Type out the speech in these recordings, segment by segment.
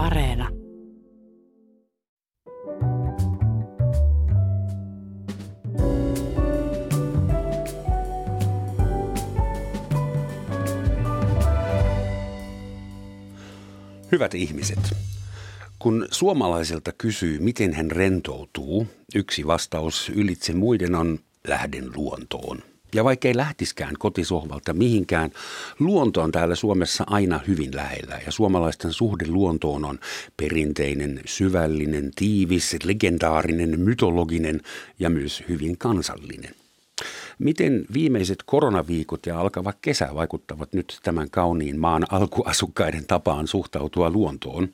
Areena. Hyvät ihmiset, kun suomalaiselta kysyy, miten hän rentoutuu, yksi vastaus ylitse muiden on lähden luontoon. Ja vaikkei lähtiskään kotisohvalta mihinkään, luonto on täällä Suomessa aina hyvin lähellä ja suomalaisten suhde luontoon on perinteinen, syvällinen, tiivis, legendaarinen, mytologinen ja myös hyvin kansallinen. Miten viimeiset koronaviikot ja alkava kesä vaikuttavat nyt tämän kauniin maan alkuasukkaiden tapaan suhtautua luontoon?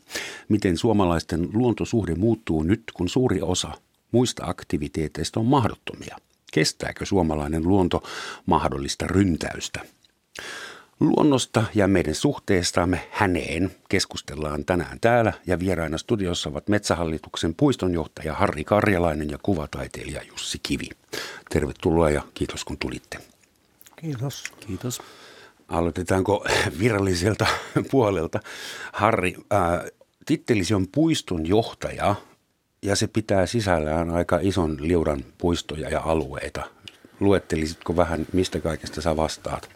Miten suomalaisten luontosuhde muuttuu nyt, kun suuri osa muista aktiviteeteista on mahdottomia? Kestääkö suomalainen luonto mahdollista ryntäystä? Luonnosta ja meidän suhteestamme häneen keskustellaan tänään täällä ja vieraina studiossa ovat Metsähallituksen puistonjohtaja Harri Karjalainen ja kuvataiteilija Jussi Kivi. Tervetuloa ja kiitos kun tulitte. Kiitos. Kiitos. Aloitetaanko viralliselta puolelta? Harri, ää, tittelisi on puiston johtaja ja se pitää sisällään aika ison liuran puistoja ja alueita. Luettelisitko vähän, mistä kaikesta sä vastaat?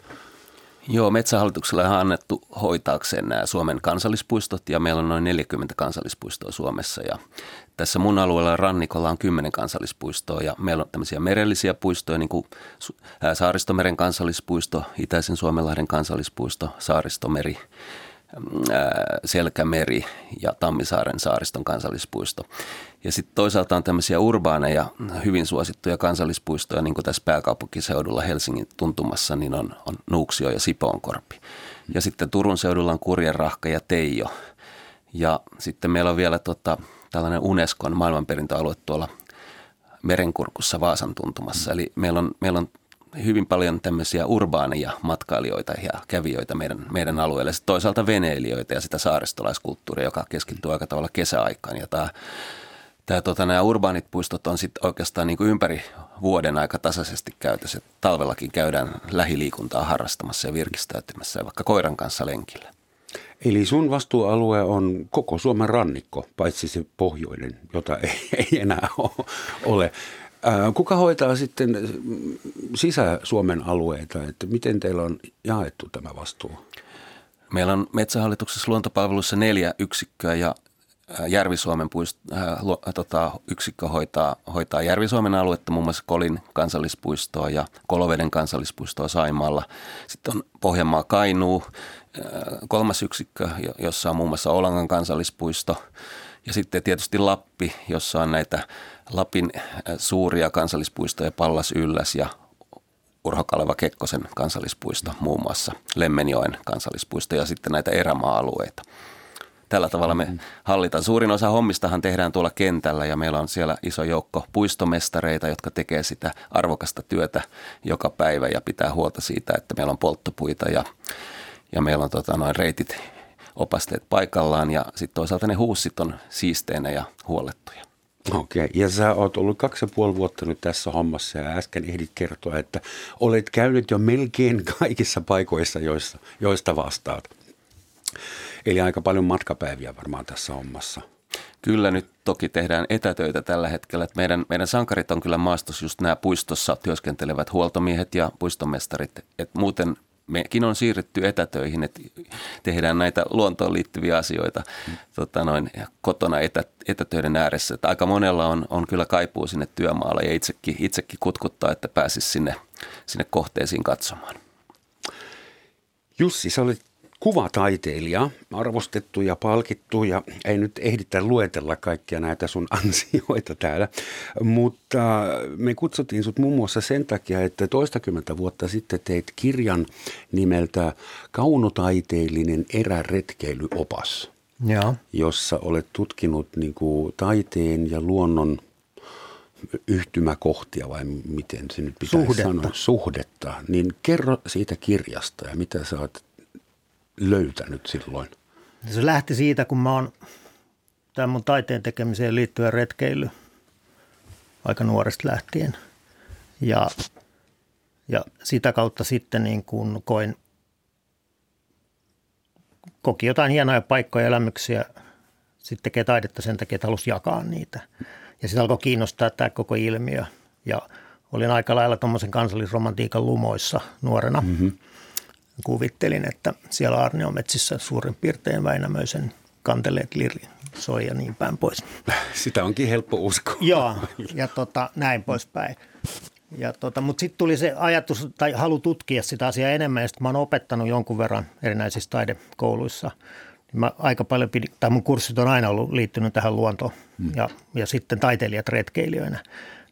Joo, Metsähallituksella on annettu hoitaakseen nämä Suomen kansallispuistot ja meillä on noin 40 kansallispuistoa Suomessa ja tässä mun alueella rannikolla on 10 kansallispuistoa ja meillä on tämmöisiä merellisiä puistoja niin kuin Saaristomeren kansallispuisto, Itäisen Suomenlahden kansallispuisto, Saaristomeri, Selkämeri ja Tammisaaren saariston kansallispuisto. Ja sitten toisaalta on tämmöisiä urbaaneja, hyvin suosittuja kansallispuistoja, niin kuin tässä pääkaupunkiseudulla Helsingin tuntumassa, niin on, on Nuuksio ja Sipoonkorpi. Ja sitten Turun seudulla on Kurjenrahka ja Teijo. Ja sitten meillä on vielä tota, tällainen Unescon maailmanperintöalue tuolla Merenkurkussa Vaasan tuntumassa. Eli meillä on, meillä on hyvin paljon tämmöisiä urbaaneja matkailijoita ja kävijöitä meidän, meidän alueelle. Sitten toisaalta veneilijöitä ja sitä saaristolaiskulttuuria, joka keskittyy aika tavalla kesäaikaan. Ja tämä, tämä, tota, nämä urbaanit puistot on sitten oikeastaan niin kuin ympäri vuoden aika tasaisesti käytössä. Talvellakin käydään lähiliikuntaa harrastamassa ja virkistäytymässä ja vaikka koiran kanssa lenkillä. Eli sun vastuualue on koko Suomen rannikko, paitsi se pohjoinen, jota ei, ei enää ole. Kuka hoitaa sitten sisä-Suomen alueita, että miten teillä on jaettu tämä vastuu? Meillä on Metsähallituksessa luontopalveluissa neljä yksikköä ja Järvi-Suomen puist- äh, tota, yksikkö hoitaa, hoitaa Järvi-Suomen aluetta, muun muassa Kolin kansallispuistoa ja Koloveden kansallispuistoa Saimaalla. Sitten on Pohjanmaa Kainuu, äh, kolmas yksikkö, jossa on muun muassa Olangan kansallispuisto. Ja sitten tietysti Lappi, jossa on näitä Lapin äh, suuria kansallispuistoja, Pallas Ylläs ja Urho Kaleva Kekkosen kansallispuisto muun muassa, Lemmenjoen kansallispuisto ja sitten näitä erämaa-alueita. Tällä tavalla me hallitaan. Suurin osa hommistahan tehdään tuolla kentällä ja meillä on siellä iso joukko puistomestareita, jotka tekee sitä arvokasta työtä joka päivä ja pitää huolta siitä, että meillä on polttopuita ja, ja meillä on tota, noin reitit opasteet paikallaan ja sitten toisaalta ne huussit on siisteinä ja huollettuja. Okei, ja sä oot ollut kaksi ja puoli vuotta nyt tässä hommassa ja äsken ehdit kertoa, että olet käynyt jo melkein kaikissa paikoissa, joista, joista vastaat. Eli aika paljon matkapäiviä varmaan tässä hommassa. Kyllä nyt toki tehdään etätöitä tällä hetkellä. Että meidän, meidän sankarit on kyllä maastossa just nämä puistossa työskentelevät huoltomiehet ja puistomestarit. Et muuten mekin on siirretty etätöihin, että tehdään näitä luontoon liittyviä asioita mm. tota noin, kotona etä, etätöiden ääressä. Että aika monella on, on kyllä kaipuu sinne työmaalle ja itsekin, itsekin kutkuttaa, että pääsisi sinne, sinne kohteisiin katsomaan. Jussi, sä olit kuvataiteilija, arvostettu ja palkittu ja ei nyt ehditä luetella kaikkia näitä sun ansioita täällä, mutta me kutsuttiin sut muun muassa sen takia, että toistakymmentä vuotta sitten teit kirjan nimeltä Kaunotaiteellinen eräretkeilyopas, Joo. jossa olet tutkinut niin kuin, taiteen ja luonnon yhtymäkohtia vai miten se nyt pitäisi Suhdetta. sanoa, suhdetta, niin kerro siitä kirjasta ja mitä sä oot löytänyt silloin? Se lähti siitä, kun mä oon tämän mun taiteen tekemiseen liittyen retkeily aika nuoresta lähtien. Ja, ja sitä kautta sitten niin kuin koin, koki jotain hienoja paikkoja ja elämyksiä sitten tekee taidetta sen takia, että halusi jakaa niitä. Ja sitten alkoi kiinnostaa tämä koko ilmiö. Ja olin aika lailla tuommoisen kansallisromantiikan lumoissa nuorena. Mm-hmm. Kuvittelin, että siellä Arnion metsissä suurin piirtein Väinämöisen kanteleet liri soi ja niin päin pois. Sitä onkin helppo uskoa. Joo, ja tota, näin poispäin. Ja tota, mutta sitten tuli se ajatus tai halu tutkia sitä asiaa enemmän, ja sitten mä oon opettanut jonkun verran erinäisissä taidekouluissa. Mä aika paljon pidin, tai mun kurssit on aina ollut liittynyt tähän luontoon, hmm. ja, ja sitten taiteilijat retkeilijöinä.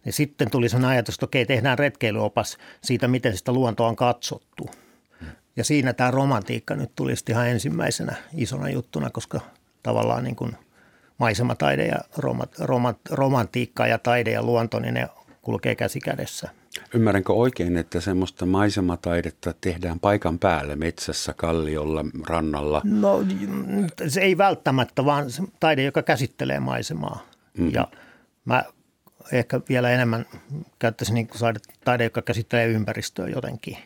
Niin sitten tuli sen ajatus, että okei, tehdään retkeilyopas siitä, miten sitä luontoa on katsottu. Ja siinä tämä romantiikka nyt tuli ihan ensimmäisenä isona juttuna, koska tavallaan niin kuin maisemataide ja romant, romant, romantiikka ja taide ja luonto, niin ne kulkee käsi kädessä. Ymmärränkö oikein, että semmoista maisemataidetta tehdään paikan päällä, metsässä, kalliolla, rannalla? No se ei välttämättä, vaan se taide, joka käsittelee maisemaa. Mm-hmm. Ja mä ehkä vielä enemmän käyttäisin niin taide, joka käsittelee ympäristöä jotenkin.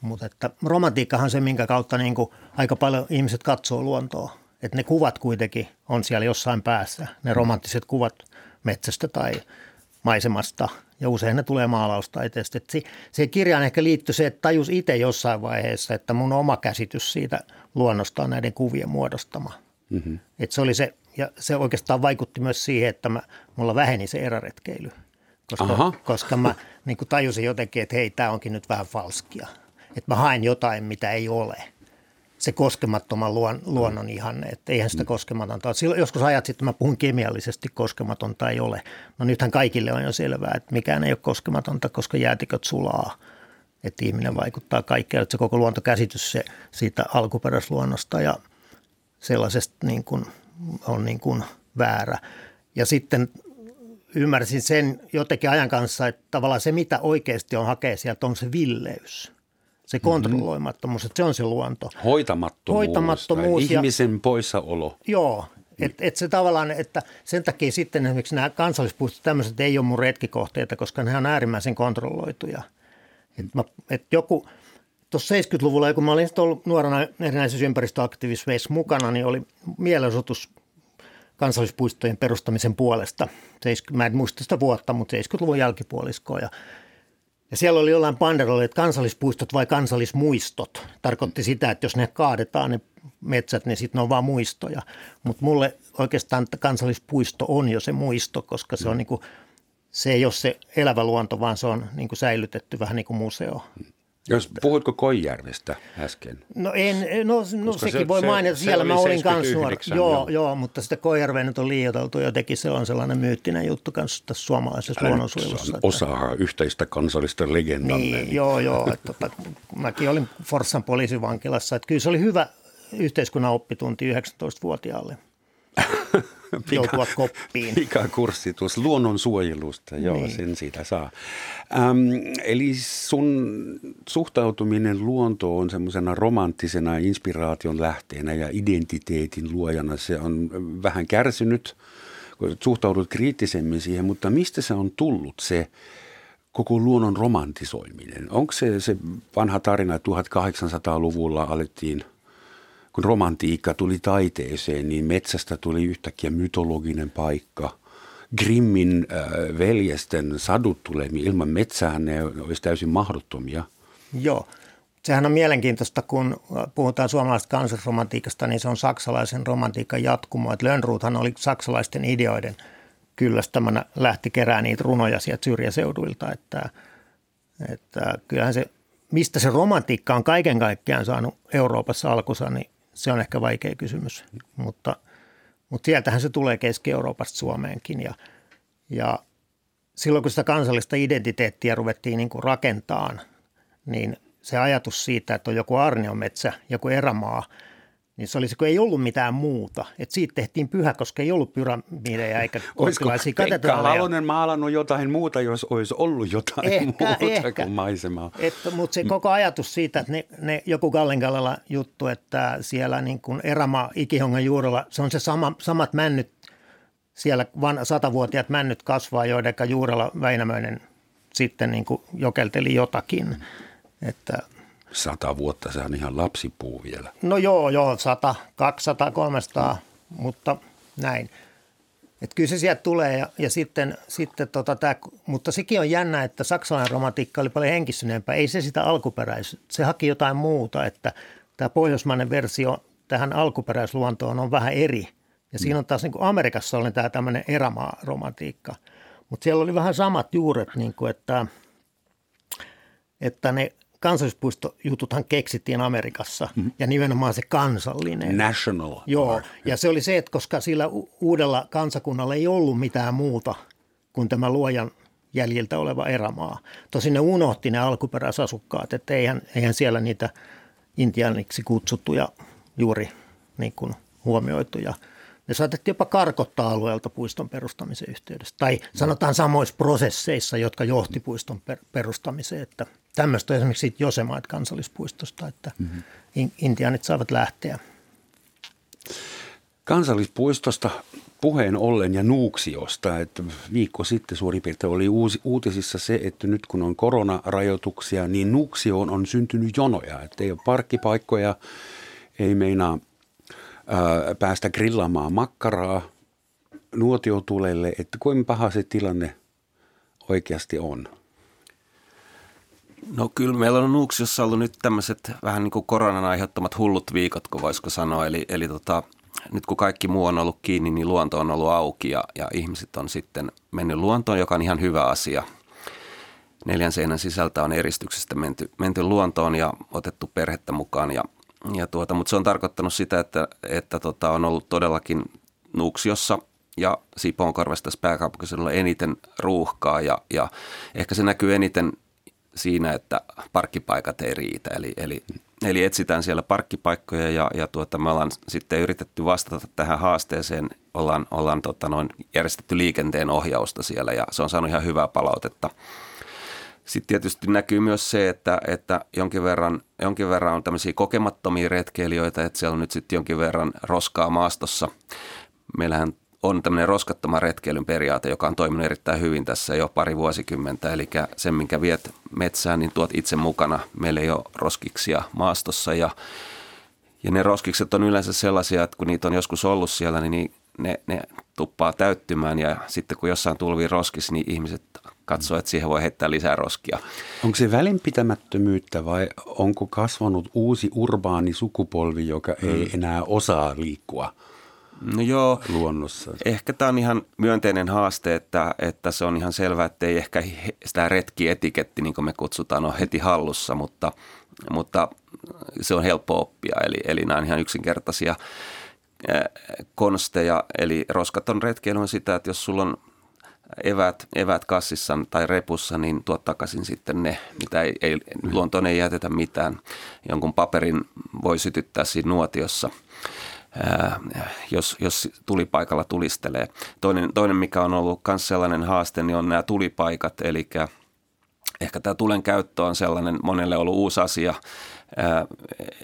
Mutta että romantiikkahan on se, minkä kautta niin kuin aika paljon ihmiset katsoo luontoa. Että ne kuvat kuitenkin on siellä jossain päässä, ne romanttiset kuvat metsästä tai maisemasta ja usein ne tulee maalaustaiteesta. Se, se kirjaan ehkä liittyy se, että tajus itse jossain vaiheessa, että mun oma käsitys siitä luonnosta on näiden kuvien muodostama. Mm-hmm. Että se oli se, ja se oikeastaan vaikutti myös siihen, että mä, mulla väheni se eräretkeily. Koska, koska mä niin tajusin jotenkin, että hei, tämä onkin nyt vähän falskia. Että mä haen jotain, mitä ei ole – se koskemattoman luon, luonnon ihanne, että eihän sitä mm. koskematonta Silloin joskus ajat sitten mä puhun kemiallisesti koskematonta ei ole. No nythän kaikille on jo selvää, että mikään ei ole koskematonta, koska jäätiköt sulaa. Että ihminen vaikuttaa kaikkeen, että se koko luontokäsitys se, siitä alkuperäisluonnosta ja sellaisesta niin kuin, on niin kuin väärä. Ja sitten ymmärsin sen jotenkin ajan kanssa, että tavallaan se, mitä oikeasti on hakea sieltä, on se villeys – se mhm. kontrolloimattomuus, että se on se luonto. Hoitamattomuus, Hoitamattomuus tai ihmisen poissaolo. Joo, että et se tavallaan, että sen takia sitten esimerkiksi nämä kansallispuistot tämmöiset ei ole mun retkikohteita, koska ne on äärimmäisen kontrolloituja. Et mä, et joku, tuossa 70-luvulla, kun mä olin ollut nuorena erinäisissä ympäristöaktivismeissa mukana, niin oli mielenosoitus kansallispuistojen perustamisen puolesta. Mä en muista sitä vuotta, mutta 70-luvun jälkipuoliskoa. Ja ja siellä oli jollain panderolla, että kansallispuistot vai kansallismuistot. Tarkoitti sitä, että jos ne kaadetaan ne metsät, niin sitten ne on vaan muistoja. Mutta mulle oikeastaan kansallispuisto on jo se muisto, koska se on niin kuin, se ei ole se elävä luonto, vaan se on niin kuin säilytetty vähän niin kuin museo. Jos puhuitko Koijärvestä äsken? No, en, no, no sekin se, voi mainita, se, siellä se mä olin kanssa nuori. Joo, joo, joo, mutta sitä Koijärveä nyt on liioiteltu jotenkin, se on sellainen myyttinen juttu kanssa tässä suomalaisessa luonnonsuojelussa. Osa yhteistä kansallista legendaa. Niin, joo, joo. Että, että, mäkin olin Forssan poliisivankilassa, että kyllä se oli hyvä yhteiskunnan oppitunti 19-vuotiaalle. joutua koppiin. Pikakurssitus luonnonsuojelusta, joo, niin. sen siitä saa. Ähm, eli sun suhtautuminen luontoon on semmoisena romanttisena inspiraation lähteenä ja identiteetin luojana, se on vähän kärsinyt, kun suhtaudut kriittisemmin siihen, mutta mistä se on tullut se koko luonnon romantisoiminen? Onko se se vanha tarina, että 1800-luvulla alettiin – kun romantiikka tuli taiteeseen, niin metsästä tuli yhtäkkiä mytologinen paikka. Grimmin äh, veljesten sadut tulee ilman metsää, ne olisi täysin mahdottomia. Joo. Sehän on mielenkiintoista, kun puhutaan suomalaisesta kansallisromantiikasta, niin se on saksalaisen romantiikan jatkumo. Että Lönnruuthan oli saksalaisten ideoiden kyllästämänä, lähti kerää niitä runoja sieltä syrjäseuduilta. Että, että kyllähän se, mistä se romantiikka on kaiken kaikkiaan saanut Euroopassa alkunsa, niin se on ehkä vaikea kysymys, mutta, mutta sieltähän se tulee Keski-Euroopasta Suomeenkin. Ja, ja silloin kun sitä kansallista identiteettiä ruvettiin niin kuin rakentamaan, niin se ajatus siitä, että on joku arniometsä, joku erämaa – niin se olisi, kun ei ollut mitään muuta. Että siitä tehtiin pyhä, koska ei ollut pyramideja eikä kotilaisia katedraaleja. Halonen maalannut jotain muuta, jos olisi ollut jotain ehkä, muuta ehkä. kuin maisemaa. Että, mutta se koko ajatus siitä, että ne, ne joku Gallengalalla juttu, että siellä niin kuin erämaa Ikihongan juurella, se on se sama, samat männyt, siellä van, satavuotiaat männyt kasvaa, joiden juurella Väinämöinen sitten niin kuin jokelteli jotakin. Että – Sata vuotta, se on ihan lapsipuu vielä. No joo, joo, sata, 200, 300, mutta näin. Että kyllä se sieltä tulee ja, ja sitten, sitten tota, tää, mutta sekin on jännä, että saksalainen romantiikka oli paljon henkistyneempää. Ei se sitä alkuperäisyyttä, se haki jotain muuta, että tämä pohjoismainen versio tähän alkuperäisluontoon on vähän eri. Ja siinä on taas niin kuin Amerikassa oli tämä tämmöinen erämaa-romantiikka. Mutta siellä oli vähän samat juuret, niin kuin että, että ne kansallispuistojututhan keksittiin Amerikassa mm-hmm. ja nimenomaan se kansallinen. National. Joo, Park. ja se oli se, että koska sillä uudella kansakunnalla ei ollut mitään muuta kuin tämä luojan jäljiltä oleva erämaa. Tosin ne unohti ne alkuperäisasukkaat, että eihän, eihän siellä niitä intianiksi kutsuttuja juuri niin kuin huomioitu ja ne saatettiin jopa karkottaa alueelta puiston perustamisen yhteydessä. Tai sanotaan samoissa prosesseissa, jotka johti puiston perustamiseen. Että tämmöistä esimerkiksi Josemait kansallispuistosta, että mm-hmm. intiaanit saavat lähteä. Kansallispuistosta puheen ollen ja Nuuksiosta, että viikko sitten suurin piirtein oli uusi, uutisissa se, että nyt kun on koronarajoituksia, niin Nuuksioon on syntynyt jonoja, että ei ole parkkipaikkoja, ei meinaa ää, päästä grillaamaan makkaraa nuotiotulelle, että kuinka paha se tilanne oikeasti on? No kyllä meillä on Nuuksiossa ollut nyt tämmöiset vähän niin kuin koronan aiheuttamat hullut viikot, kun voisiko sanoa. Eli, eli tota, nyt kun kaikki muu on ollut kiinni, niin luonto on ollut auki ja, ja ihmiset on sitten mennyt luontoon, joka on ihan hyvä asia. Neljän seinän sisältä on eristyksestä menty, menty luontoon ja otettu perhettä mukaan ja ja tuota, mutta se on tarkoittanut sitä, että, että tota, on ollut todellakin Nuuksiossa ja Sipoonkorvassa tässä pääkaupunkiseudulla eniten ruuhkaa ja, ja ehkä se näkyy eniten siinä, että parkkipaikat ei riitä. Eli, eli, eli etsitään siellä parkkipaikkoja ja, ja tuota, me ollaan sitten yritetty vastata tähän haasteeseen. Ollaan, ollaan tota, noin järjestetty liikenteen ohjausta siellä ja se on saanut ihan hyvää palautetta. Sitten tietysti näkyy myös se, että, että jonkin, verran, jonkin verran on tämmöisiä kokemattomia retkeilijöitä, että siellä on nyt sitten jonkin verran roskaa maastossa. Meillähän on tämmöinen roskattoman retkeilyn periaate, joka on toiminut erittäin hyvin tässä jo pari vuosikymmentä. Eli sen, minkä viet metsään, niin tuot itse mukana. Meillä ei ole roskiksia maastossa ja, ja ne roskikset on yleensä sellaisia, että kun niitä on joskus ollut siellä, niin ne, ne tuppaa täyttymään ja sitten kun jossain tulvii roskis, niin ihmiset katsoo, että siihen voi heittää lisää roskia. Onko se välinpitämättömyyttä vai onko kasvanut uusi urbaani sukupolvi, joka mm. ei enää osaa liikkua no joo, luonnossa? Ehkä tämä on ihan myönteinen haaste, että, että se on ihan selvää, että ei ehkä sitä retkietiketti, niin kuin me kutsutaan, on heti hallussa, mutta, mutta se on helppo oppia. Eli, eli nämä on ihan yksinkertaisia konsteja, eli roskaton retkeily on sitä, että jos sulla on eväät, eväät kassissa tai repussa, niin tuot takaisin sitten ne, mitä ei, ei luontoon ei jätetä mitään. Jonkun paperin voi sytyttää siinä nuotiossa, jos, jos tulipaikalla tulistelee. Toinen, toinen, mikä on ollut myös sellainen haaste, niin on nämä tulipaikat, eli ehkä tämä tulen käyttö on sellainen monelle ollut uusi asia.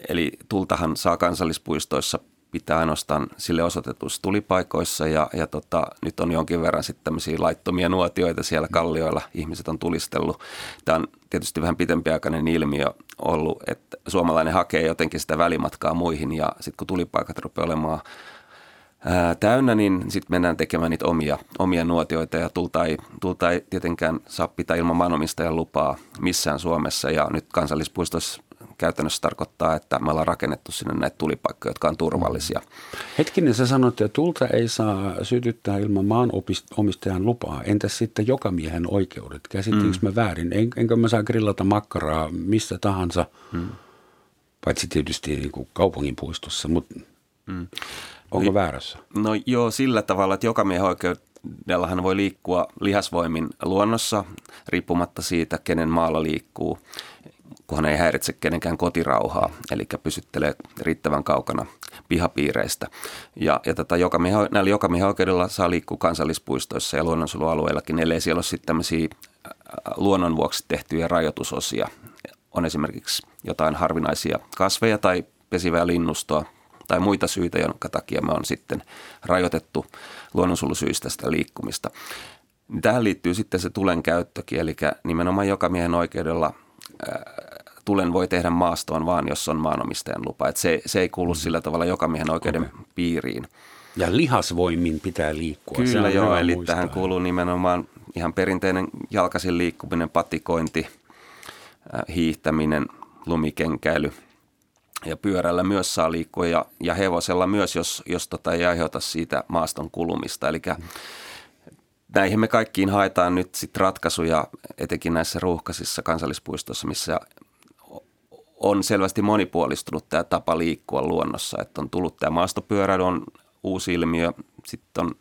Eli tultahan saa kansallispuistoissa pitää ainoastaan sille osoitetuissa tulipaikoissa ja, ja tota, nyt on jonkin verran sitten tämmöisiä laittomia nuotioita siellä kallioilla. Ihmiset on tulistellut. Tämä on tietysti vähän pitempiaikainen ilmiö ollut, että suomalainen hakee jotenkin sitä välimatkaa muihin ja sitten kun tulipaikat rupeaa olemaan ää, täynnä, niin sitten mennään tekemään niitä omia, omia nuotioita ja tulta ei, tulta ei tietenkään saa pitää ilman maanomistajan lupaa missään Suomessa ja nyt kansallispuistossa käytännössä tarkoittaa, että me ollaan rakennettu sinne näitä tulipaikkoja, jotka on turvallisia. Hetkinen, sä sanoit, että tulta ei saa sytyttää ilman maanomistajan lupaa. Entäs sitten jokamiehen oikeudet? Käsittiinkö mm. mä väärin? En, enkö mä saa grillata makkaraa missä tahansa, mm. paitsi tietysti niin kuin kaupungin puistossa, mutta mm. onko no, väärässä? No joo, sillä tavalla, että jokamiehen oikeudellahan voi liikkua lihasvoimin luonnossa, riippumatta siitä, kenen maalla liikkuu kunhan ei häiritse kenenkään kotirauhaa, eli pysyttelee riittävän kaukana pihapiireistä. Ja, ja tätä jokamiehen, näillä jokamiehen oikeudella saa liikkua kansallispuistoissa ja luonnonsuojelualueillakin, ellei siellä ole sitten tämmöisiä luonnon vuoksi tehtyjä rajoitusosia. On esimerkiksi jotain harvinaisia kasveja tai pesivää linnustoa tai muita syitä, jonka takia me on sitten rajoitettu luonnonsuojelusyistä sitä liikkumista. Tähän liittyy sitten se tulen käyttökin, eli nimenomaan jokamiehen oikeudella tulen voi tehdä maastoon vaan, jos on maanomistajan lupa. Et se, se ei kuulu mm. sillä tavalla jokamiehen oikeuden okay. piiriin. Ja lihasvoimin pitää liikkua. Kyllä joo, eli muistaa. tähän kuuluu nimenomaan ihan perinteinen jalkaisin liikkuminen, patikointi, äh, hiihtäminen, lumikenkäily ja pyörällä myös saa liikkua ja, ja hevosella myös, jos, jos tota ei aiheuta siitä maaston kulumista. Eli mm. näihin me kaikkiin haetaan nyt sit ratkaisuja, etenkin näissä ruuhkaisissa kansallispuistoissa, missä on selvästi monipuolistunut tämä tapa liikkua luonnossa. Että on tullut tämä maastopyöräily, on uusi ilmiö, sitten on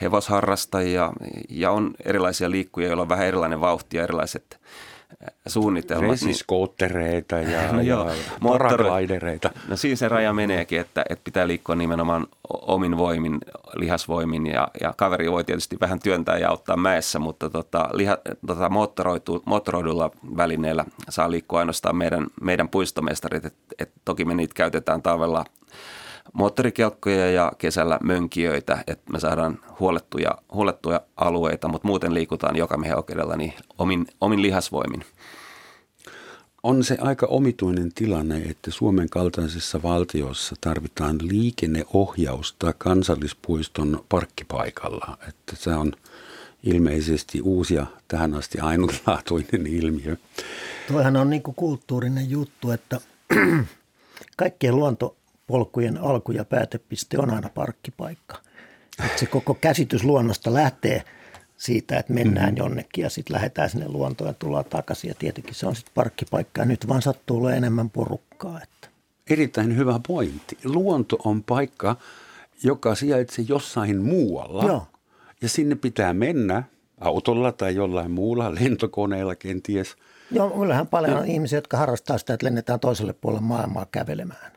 hevosharrastajia ja on erilaisia liikkuja, joilla on vähän erilainen vauhti ja erilaiset suunnitelmat. Resiskoottereita niin, ja, no ja paraglidereita. No siinä se raja meneekin, että, että pitää liikkua nimenomaan omin voimin, lihasvoimin ja, ja kaveri voi tietysti vähän työntää ja auttaa mäessä, mutta tota, liha, tota moottoroitu, moottoroidulla välineellä saa liikkua ainoastaan meidän, meidän puistomestarit, että et toki me niitä käytetään talvella moottorikelkkoja ja kesällä mönkijöitä, että me saadaan huolettuja, huolettuja alueita, mutta muuten liikutaan joka miehen oikeudella niin omin, omin lihasvoimin. On se aika omituinen tilanne, että Suomen kaltaisessa valtiossa tarvitaan liikenneohjausta kansallispuiston parkkipaikalla. Että se on ilmeisesti uusi ja tähän asti ainutlaatuinen ilmiö. Toihan on niin kulttuurinen juttu, että kaikkien luonto polkujen alku- ja päätepiste on aina parkkipaikka. Että se koko käsitys luonnosta lähtee siitä, että mennään mm-hmm. jonnekin ja sitten lähdetään sinne luontoon ja tullaan takaisin. Ja tietenkin se on sitten parkkipaikka ja nyt vaan sattuu olla enemmän porukkaa. Että. Erittäin hyvä pointti. Luonto on paikka, joka sijaitsee jossain muualla. Joo. Ja sinne pitää mennä autolla tai jollain muulla, lentokoneella kenties. Joo, kyllähän paljon on ihmisiä, jotka harrastaa sitä, että lennetään toiselle puolelle maailmaa kävelemään.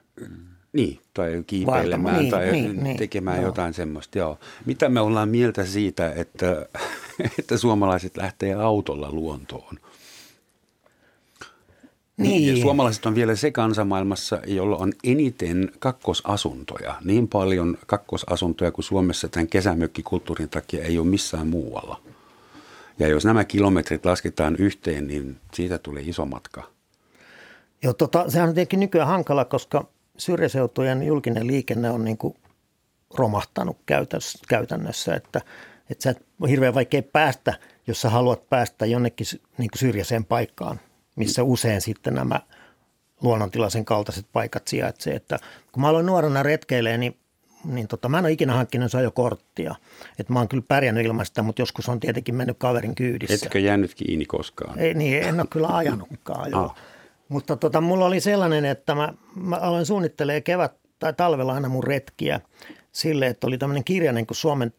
Niin, tai kiipeilemään niin, tai niin, niin, tekemään niin, jotain joo. semmoista. Joo. Mitä me ollaan mieltä siitä, että, että suomalaiset lähtee autolla luontoon? Niin. Ja suomalaiset on vielä se kansa maailmassa, jolla on eniten kakkosasuntoja. Niin paljon kakkosasuntoja kuin Suomessa tämän kesämökkikulttuurin takia ei ole missään muualla. Ja jos nämä kilometrit lasketaan yhteen, niin siitä tulee iso matka. Joo, tota, sehän on tietenkin nykyään hankala, koska syrjäseutujen julkinen liikenne on niin kuin romahtanut käytännössä, että, että sä on hirveän vaikea päästä, jos sä haluat päästä jonnekin niin kuin syrjäiseen paikkaan, missä usein sitten nämä luonnontilaisen kaltaiset paikat sijaitsee. Että kun mä aloin nuorena retkeilemään, niin niin tota, mä en ole ikinä hankkinut ajokorttia. että mä oon kyllä pärjännyt ilman sitä, mutta joskus on tietenkin mennyt kaverin kyydissä. Etkö jäänyt kiinni koskaan? Ei, niin, en ole kyllä ajanutkaan. joo. Ah. Mutta tota, mulla oli sellainen, että mä, mä aloin suunnittelemaan kevät tai talvella aina mun retkiä sille, että oli tämmöinen kirja niin kuin Suomen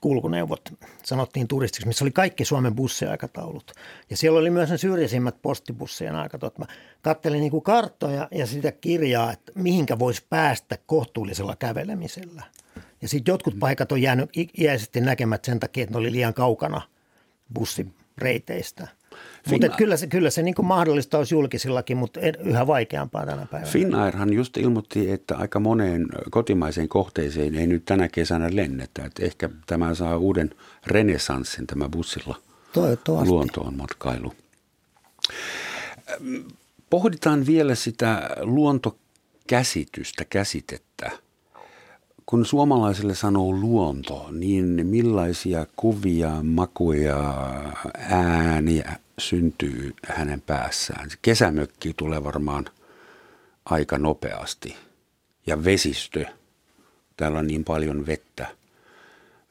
kulkuneuvot, sanottiin turistiksi, missä oli kaikki Suomen bussiaikataulut. Ja siellä oli myös ne syrjäisimmät postibussien aikataulut. Mä kattelin niin kuin karttoja ja sitä kirjaa, että mihinkä voisi päästä kohtuullisella kävelemisellä. Ja sitten jotkut paikat on jäänyt iäisesti näkemät sen takia, että ne oli liian kaukana bussireiteistä – mutta kyllä se, kyllä se niin kuin mahdollista olisi julkisillakin, mutta yhä vaikeampaa tänä päivänä. Finnairhan just ilmoitti, että aika moneen kotimaiseen kohteeseen ei nyt tänä kesänä lennetä. Että ehkä tämä saa uuden renessanssin tämä bussilla luontoon matkailu. Pohditaan vielä sitä luontokäsitystä, käsitettä – kun suomalaiselle sanoo luonto, niin millaisia kuvia, makuja, ääniä syntyy hänen päässään? Kesämökki tulee varmaan aika nopeasti. Ja vesistö. Täällä on niin paljon vettä.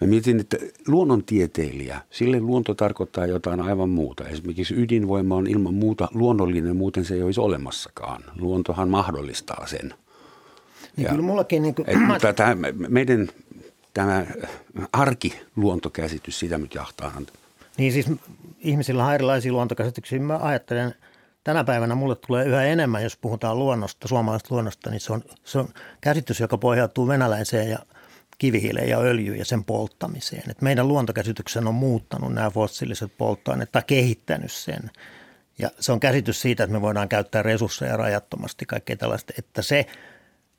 Mä mietin, että luonnontieteilijä, sille luonto tarkoittaa jotain aivan muuta. Esimerkiksi ydinvoima on ilman muuta luonnollinen, muuten se ei olisi olemassakaan. Luontohan mahdollistaa sen – niin ja, kyllä mullakin niin kuin, et, mutta tämä, meidän tämä arkiluontokäsitys, sitä nyt jahtaa. Niin siis ihmisillä on erilaisia luontokäsityksiä. Mä ajattelen, tänä päivänä mulle tulee yhä enemmän, jos puhutaan luonnosta, suomalaisesta luonnosta, niin se on, se on käsitys, joka pohjautuu venäläiseen ja kivihiileen ja öljyyn ja sen polttamiseen. Et meidän luontokäsityksen on muuttanut nämä fossiiliset polttoaineet tai kehittänyt sen. Ja se on käsitys siitä, että me voidaan käyttää resursseja rajattomasti, kaikkea tällaista, että se –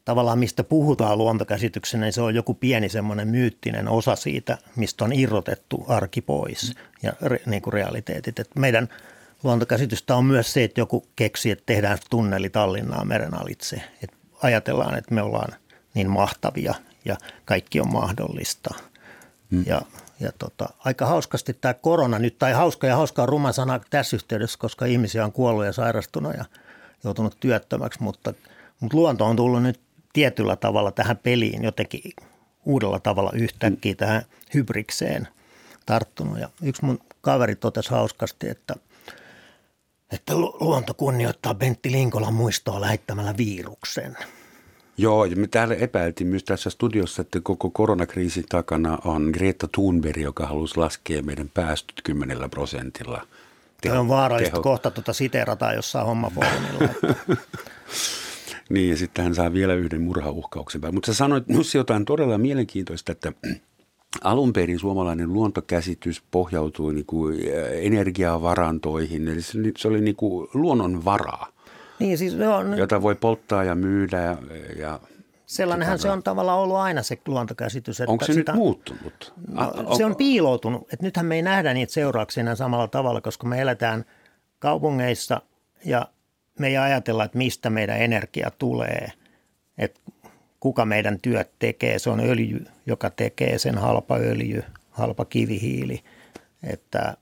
tavallaan mistä puhutaan luontokäsityksenä, niin se on joku pieni semmoinen myyttinen osa siitä, mistä on irrotettu arki pois ja re, niin kuin realiteetit. Et meidän luontokäsitystä on myös se, että joku keksi, että tehdään tunneli Tallinnaa meren alitse. Et ajatellaan, että me ollaan niin mahtavia ja kaikki on mahdollista. Hmm. Ja, ja tota, aika hauskasti tämä korona nyt, tai hauska ja hauska on ruma sana tässä yhteydessä, koska ihmisiä on kuollut ja sairastunut ja joutunut työttömäksi, mutta, mutta luonto on tullut nyt tietyllä tavalla tähän peliin jotenkin uudella tavalla yhtäkkiä tähän hybrikseen tarttunut. Ja yksi mun kaveri totesi hauskasti, että, että luonto kunnioittaa Bentti Linkolan muistoa lähettämällä viruksen. Joo, ja me täällä epäiltiin myös tässä studiossa, että koko koronakriisin takana on Greta Thunberg, joka halusi laskea meidän päästöt 10 prosentilla. Teho, on vaarallista teho... kohta tuota siteerataan jossain hommafoorumilla. niin, ja sitten hän saa vielä yhden murhauhkauksen päälle. Mutta sä sanoit myös jotain todella mielenkiintoista, että alun perin suomalainen luontokäsitys pohjautui niin kuin energiavarantoihin, eli se oli niin kuin luonnonvaraa. Niin, siis on, jota voi polttaa ja myydä ja, ja Sellainenhan se on tavallaan ollut aina se luontokäsitys. Että Onko se sitä, nyt muuttunut? No, se on piiloutunut. Että nythän me ei nähdä niitä seurauksia enää samalla tavalla, koska me eletään kaupungeissa ja me ei ajatella, että mistä meidän energia tulee. Että kuka meidän työt tekee. Se on öljy, joka tekee sen halpa öljy, halpa kivihiili. Että,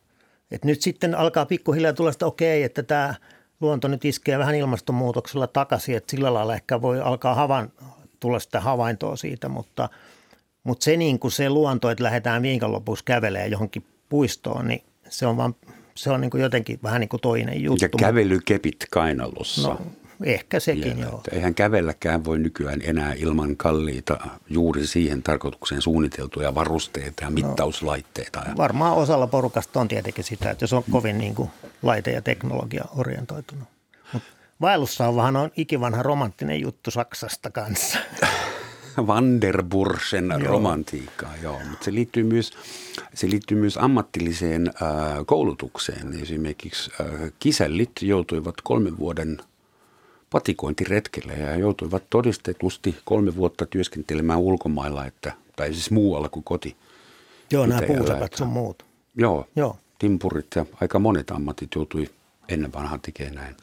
että nyt sitten alkaa pikkuhiljaa tulla sitä, okei, että tämä – luonto nyt iskee vähän ilmastonmuutoksella takaisin, että sillä lailla ehkä voi alkaa havain, tulla sitä havaintoa siitä, mutta, mutta se, niin kuin se luonto, että lähdetään viikonlopussa kävelee johonkin puistoon, niin se on, vaan, se on niin kuin jotenkin vähän niin kuin toinen juttu. Ja kävelykepit kainalossa. No, Ehkä sekin, ja, joo. Eihän kävelläkään voi nykyään enää ilman kalliita juuri siihen tarkoitukseen suunniteltuja varusteita ja no, mittauslaitteita. No, varmaan osalla porukasta on tietenkin sitä, että jos on kovin niin kuin laite- ja teknologia orientoitunut. Mut vaellussa on vähän on ikivanha romanttinen juttu Saksasta kanssa. Vanderbursen joo. romantiikkaa, joo. Mutta se liittyy myös, se liittyy myös ammatilliseen äh, koulutukseen. Esimerkiksi äh, kisällit joutuivat kolmen vuoden – patikointiretkelle ja joutuivat todistetusti kolme vuotta työskentelemään ulkomailla, että, tai siis muualla kuin koti. Joo, nämä puusakat sun muut. Joo, Joo, timpurit ja aika monet ammatit joutui ennen vanhaan tekemään näin.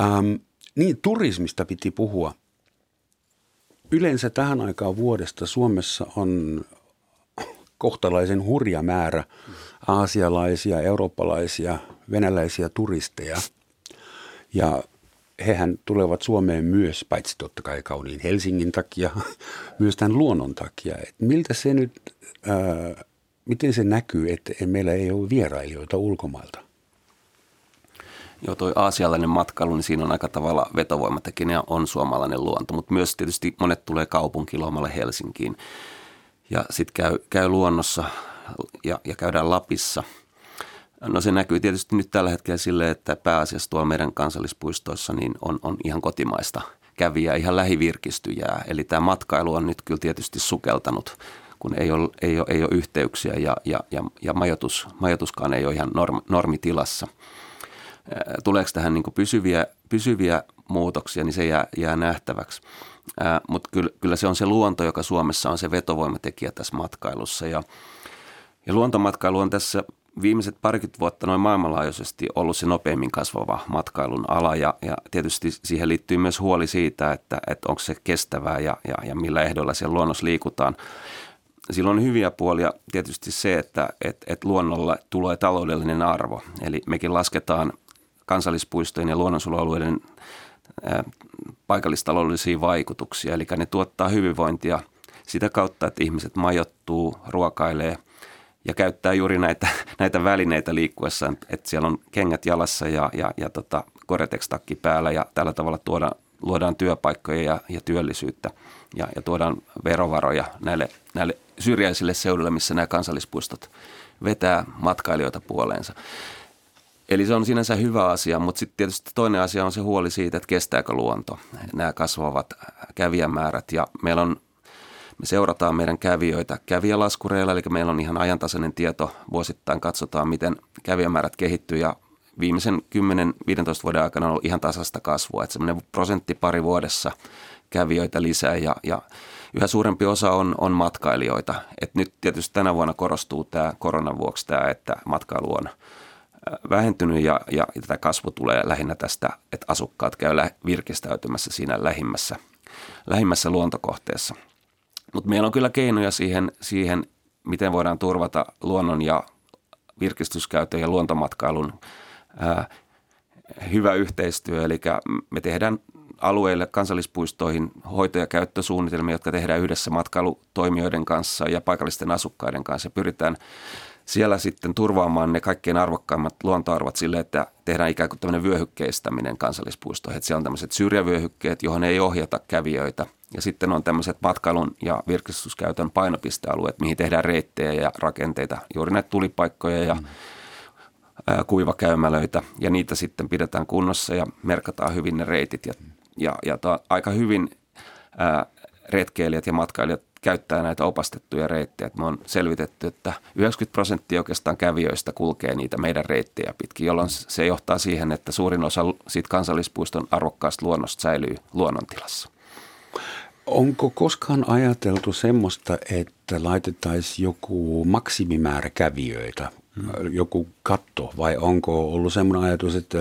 Ähm, niin, turismista piti puhua. Yleensä tähän aikaan vuodesta Suomessa on kohtalaisen hurja määrä aasialaisia, eurooppalaisia, venäläisiä turisteja. Ja hehän tulevat Suomeen myös, paitsi totta kai kauniin Helsingin takia, myös tämän luonnon takia. Et miltä se nyt, ää, miten se näkyy, että meillä ei ole vierailijoita ulkomailta? Joo, toi aasialainen matkailu, niin siinä on aika tavalla vetovoimatekijä on suomalainen luonto, mutta myös tietysti monet tulee kaupunkilomalle Helsinkiin ja sitten käy, käy luonnossa ja, ja käydään Lapissa – No se näkyy tietysti nyt tällä hetkellä sille, että pääasiassa tuolla meidän kansallispuistoissa niin on, on ihan kotimaista käviä, ihan lähivirkistyjää. Eli tämä matkailu on nyt kyllä tietysti sukeltanut, kun ei ole, ei ole, ei ole yhteyksiä ja, ja, ja, ja majoitus, majoituskaan ei ole ihan norm, normitilassa. Tuleeko tähän niin pysyviä, pysyviä muutoksia, niin se jää, jää nähtäväksi. Mutta kyllä, kyllä se on se luonto, joka Suomessa on se vetovoimatekijä tässä matkailussa. Ja, ja luontomatkailu on tässä viimeiset parikymmentä vuotta noin maailmanlaajuisesti ollut se nopeimmin kasvava matkailun ala ja, ja tietysti siihen liittyy myös huoli siitä, että, että onko se kestävää ja, ja, ja millä ehdoilla siellä luonnossa liikutaan. Silloin on hyviä puolia tietysti se, että et, et luonnolla tulee taloudellinen arvo. Eli mekin lasketaan kansallispuistojen ja luonnonsuojelualueiden paikallistaloudellisia vaikutuksia. Eli ne tuottaa hyvinvointia sitä kautta, että ihmiset majoittuu, ruokailee – ja käyttää juuri näitä, näitä välineitä liikkuessaan, että siellä on kengät jalassa ja, ja, ja tota, Goretex-takki päällä ja tällä tavalla tuoda, luodaan työpaikkoja ja, ja työllisyyttä ja, ja tuodaan verovaroja näille, näille syrjäisille seuduille, missä nämä kansallispuistot vetää matkailijoita puoleensa. Eli se on sinänsä hyvä asia, mutta sitten tietysti toinen asia on se huoli siitä, että kestääkö luonto nämä kasvavat kävijämäärät. Ja meillä on me seurataan meidän kävijöitä kävijälaskureilla, eli meillä on ihan ajantasainen tieto. Vuosittain katsotaan, miten kävijämäärät kehittyy ja viimeisen 10-15 vuoden aikana on ollut ihan tasasta kasvua. Että semmoinen prosentti pari vuodessa kävijöitä lisää ja, ja yhä suurempi osa on, on matkailijoita. Et nyt tietysti tänä vuonna korostuu tämä koronan vuoksi tämä, että matkailu on vähentynyt ja, ja tätä kasvu tulee lähinnä tästä, että asukkaat käy virkistäytymässä siinä lähimmässä, lähimmässä luontokohteessa – Mutta meillä on kyllä keinoja siihen, siihen, miten voidaan turvata luonnon ja virkistyskäytön ja luontomatkailun ää, hyvä yhteistyö. Eli me tehdään alueille, kansallispuistoihin hoito- ja käyttösuunnitelmia, jotka tehdään yhdessä matkailutoimijoiden kanssa ja paikallisten asukkaiden kanssa. Pyritään siellä sitten turvaamaan ne kaikkein arvokkaimmat luontoarvot sille, että tehdään ikään kuin tämmöinen vyöhykkeistäminen kansallispuistoihin. Että siellä on tämmöiset syrjävyöhykkeet, johon ei ohjata kävijöitä. Ja sitten on tämmöiset matkailun ja virkistyskäytön painopistealueet, mihin tehdään reittejä ja rakenteita, juuri näitä tulipaikkoja ja mm. kuivakäymälöitä. Ja niitä sitten pidetään kunnossa ja merkataan hyvin ne reitit. Ja, ja, ja aika hyvin ää, retkeilijät ja matkailijat käyttää näitä opastettuja reittejä. Me on selvitetty, että 90 prosenttia oikeastaan kävijöistä kulkee niitä meidän reittejä pitkin, jolloin se johtaa siihen, että suurin osa siitä kansallispuiston arvokkaasta luonnosta säilyy luonnontilassa. Onko koskaan ajateltu semmoista, että laitettaisiin joku maksimimäärä kävijöitä, joku katto, vai onko ollut semmoinen ajatus, että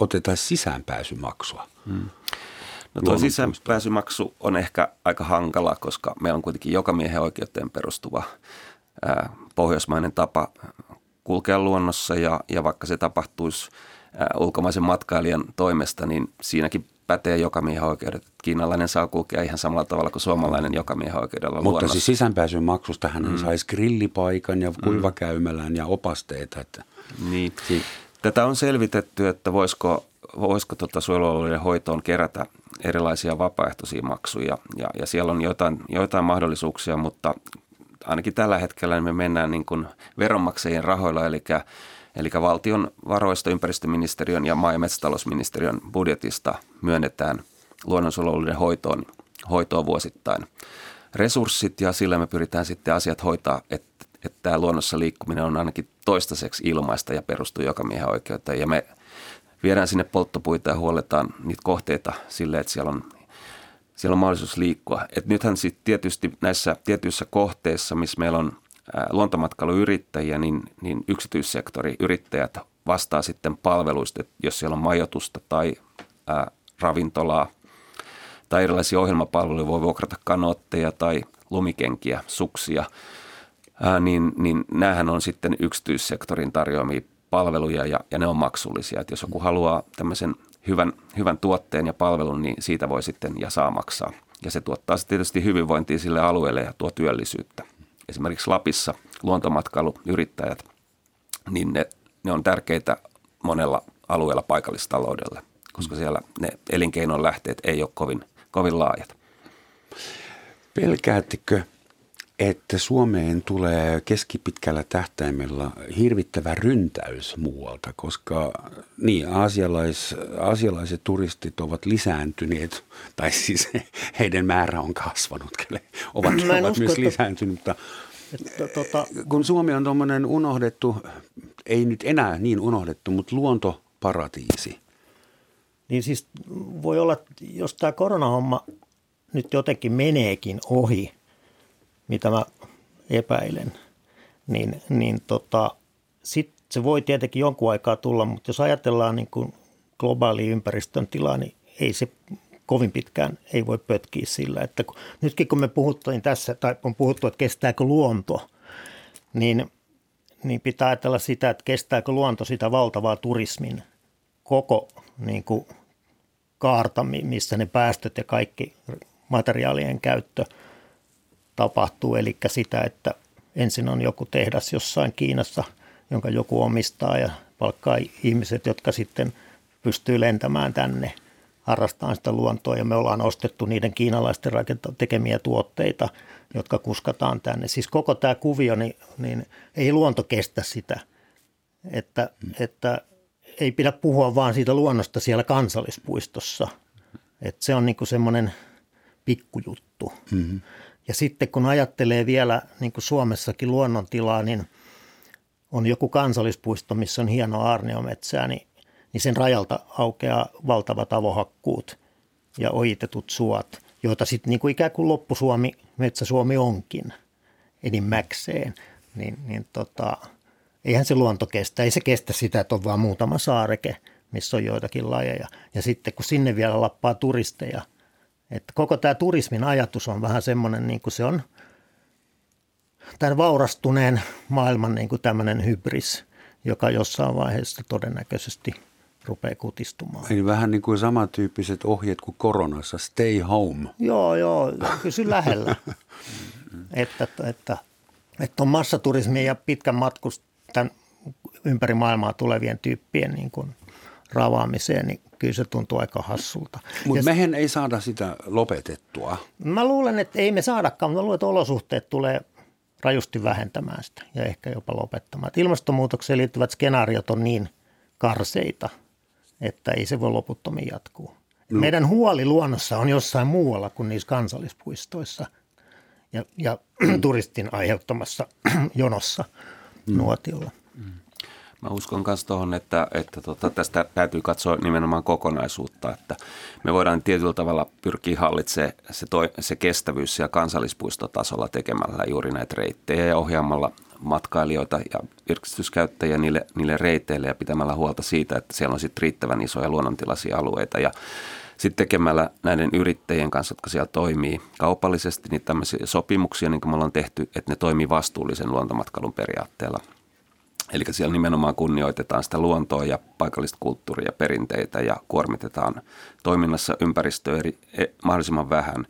otetaan sisäänpääsymaksua? Hmm. No tuo sisäänpääsymaksu on ehkä aika hankala, koska meillä on kuitenkin joka miehen oikeuteen perustuva ää, pohjoismainen tapa kulkea luonnossa ja, ja vaikka se tapahtuisi ää, ulkomaisen matkailijan toimesta, niin siinäkin pätee joka miehen oikeudet. Kiinalainen saa kulkea ihan samalla tavalla kuin suomalainen joka miehen oikeudella Mutta luonnossa. siis sisäänpääsyn maksusta hän mm. saisi grillipaikan ja mm. kuivakäymälän mm. ja opasteita. Että. Niin. Tätä on selvitetty, että voisiko, voisiko tuota suojelualueiden hoitoon kerätä erilaisia vapaaehtoisia maksuja ja, ja siellä on jotain, joitain mahdollisuuksia, mutta ainakin tällä hetkellä me mennään niin kuin veronmaksajien rahoilla, eli, eli valtion varoista ympäristöministeriön ja maa- ja metsätalousministeriön budjetista myönnetään luonnonsuojeluiden hoitoon, hoitoon vuosittain resurssit ja sillä me pyritään sitten asiat hoitaa, että, että tämä luonnossa liikkuminen on ainakin toistaiseksi ilmaista ja perustuu joka miehen oikeuteen ja me – viedään sinne polttopuita ja huoletaan niitä kohteita sille, että siellä on, siellä on mahdollisuus liikkua. Et nythän sitten tietysti näissä tietyissä kohteissa, missä meillä on luontomatkailuyrittäjiä, niin, niin yksityissektori, yrittäjät vastaa sitten palveluista, että jos siellä on majoitusta tai ää, ravintolaa tai erilaisia ohjelmapalveluja, voi vuokrata kanootteja tai lumikenkiä, suksia, ää, niin, niin näähän on sitten yksityissektorin tarjoamia palveluja ja, ja ne on maksullisia. Että jos joku haluaa tämmöisen hyvän, hyvän tuotteen ja palvelun, niin siitä voi sitten ja saa maksaa. Ja se tuottaa sitten tietysti hyvinvointia sille alueelle ja tuo työllisyyttä. Esimerkiksi Lapissa luontomatkailuyrittäjät, niin ne, ne on tärkeitä monella alueella paikallistaloudelle, koska siellä ne elinkeinon lähteet ei ole kovin, kovin laajat. Pelkäättekö, että Suomeen tulee keskipitkällä tähtäimellä hirvittävä ryntäys muualta, koska niin, aasialais, aasialaiset turistit ovat lisääntyneet, tai siis heidän määrä on kasvanut, ovat, ovat usko, myös lisääntyneet, mutta että, tota... kun Suomi on tuommoinen unohdettu, ei nyt enää niin unohdettu, mutta luontoparatiisi. Niin siis voi olla, jos tämä koronahomma nyt jotenkin meneekin ohi – mitä mä epäilen, niin, niin tota, sitten se voi tietenkin jonkun aikaa tulla, mutta jos ajatellaan niin kuin globaali ympäristön tilaa, niin ei se kovin pitkään ei voi pötkiä sillä. Että kun, nytkin kun me puhuttiin tässä, tai on puhuttu, että kestääkö luonto, niin, niin pitää ajatella sitä, että kestääkö luonto sitä valtavaa turismin koko niin kuin kaarta, missä ne päästöt ja kaikki materiaalien käyttö – tapahtuu, eli sitä, että ensin on joku tehdas jossain Kiinassa, jonka joku omistaa ja palkkaa ihmiset, jotka sitten pystyy lentämään tänne harrastamaan sitä luontoa ja me ollaan ostettu niiden kiinalaisten tekemiä tuotteita, jotka kuskataan tänne. Siis koko tämä kuvio, niin, niin ei luonto kestä sitä, että, mm. että ei pidä puhua vaan siitä luonnosta siellä kansallispuistossa. Että se on niinku semmoinen pikkujuttu. Mm-hmm. Ja sitten kun ajattelee vielä niin kuin Suomessakin luonnontilaa, niin on joku kansallispuisto, missä on hieno aarniometsää, niin, niin sen rajalta aukeaa valtavat avohakkuut ja ojitetut suot, joita sitten niin kuin ikään kuin loppusuomi, Metsä-Suomi onkin enimmäkseen. Niin, niin tota, eihän se luonto kestä, ei se kestä sitä, että on vain muutama saareke, missä on joitakin lajeja. Ja sitten kun sinne vielä lappaa turisteja – Että koko tämä turismin ajatus on vähän semmoinen, niin kuin se on tämän vaurastuneen maailman niin kuin tämmöinen hybris, joka jossain vaiheessa todennäköisesti rupeaa kutistumaan. Eli vähän niin kuin samantyyppiset ohjeet kuin koronassa, stay home. Joo, joo, kysy lähellä. että, että, että on massaturismi ja pitkän matkustan ympäri maailmaa tulevien tyyppien niin kuin ravaamiseen, niin kyllä se tuntuu aika hassulta. Mutta mehän ei saada sitä lopetettua. Mä luulen, että ei me saadakaan, mutta luulen, että olosuhteet tulee rajusti vähentämään sitä ja ehkä jopa lopettamaan. Et ilmastonmuutokseen liittyvät skenaariot on niin karseita, että ei se voi loputtomiin jatkuu. No. Meidän huoli luonnossa on jossain muualla kuin niissä kansallispuistoissa ja, ja turistin aiheuttamassa jonossa mm. nuotiolla. Mä uskon myös tuohon, että, että tota, tästä täytyy katsoa nimenomaan kokonaisuutta, että me voidaan tietyllä tavalla pyrkiä hallitsemaan se, toi, se kestävyys ja kansallispuistotasolla tekemällä juuri näitä reittejä ja ohjaamalla matkailijoita ja virkistyskäyttäjiä niille, niille reiteille ja pitämällä huolta siitä, että siellä on sitten riittävän isoja luonnontilaisia alueita. Ja sitten tekemällä näiden yrittäjien kanssa, jotka siellä toimii kaupallisesti, niin tämmöisiä sopimuksia, niin kuin me ollaan tehty, että ne toimii vastuullisen luontomatkailun periaatteella – Eli siellä nimenomaan kunnioitetaan sitä luontoa ja paikallista kulttuuria ja perinteitä ja kuormitetaan toiminnassa ympäristöä eri, e, mahdollisimman vähän.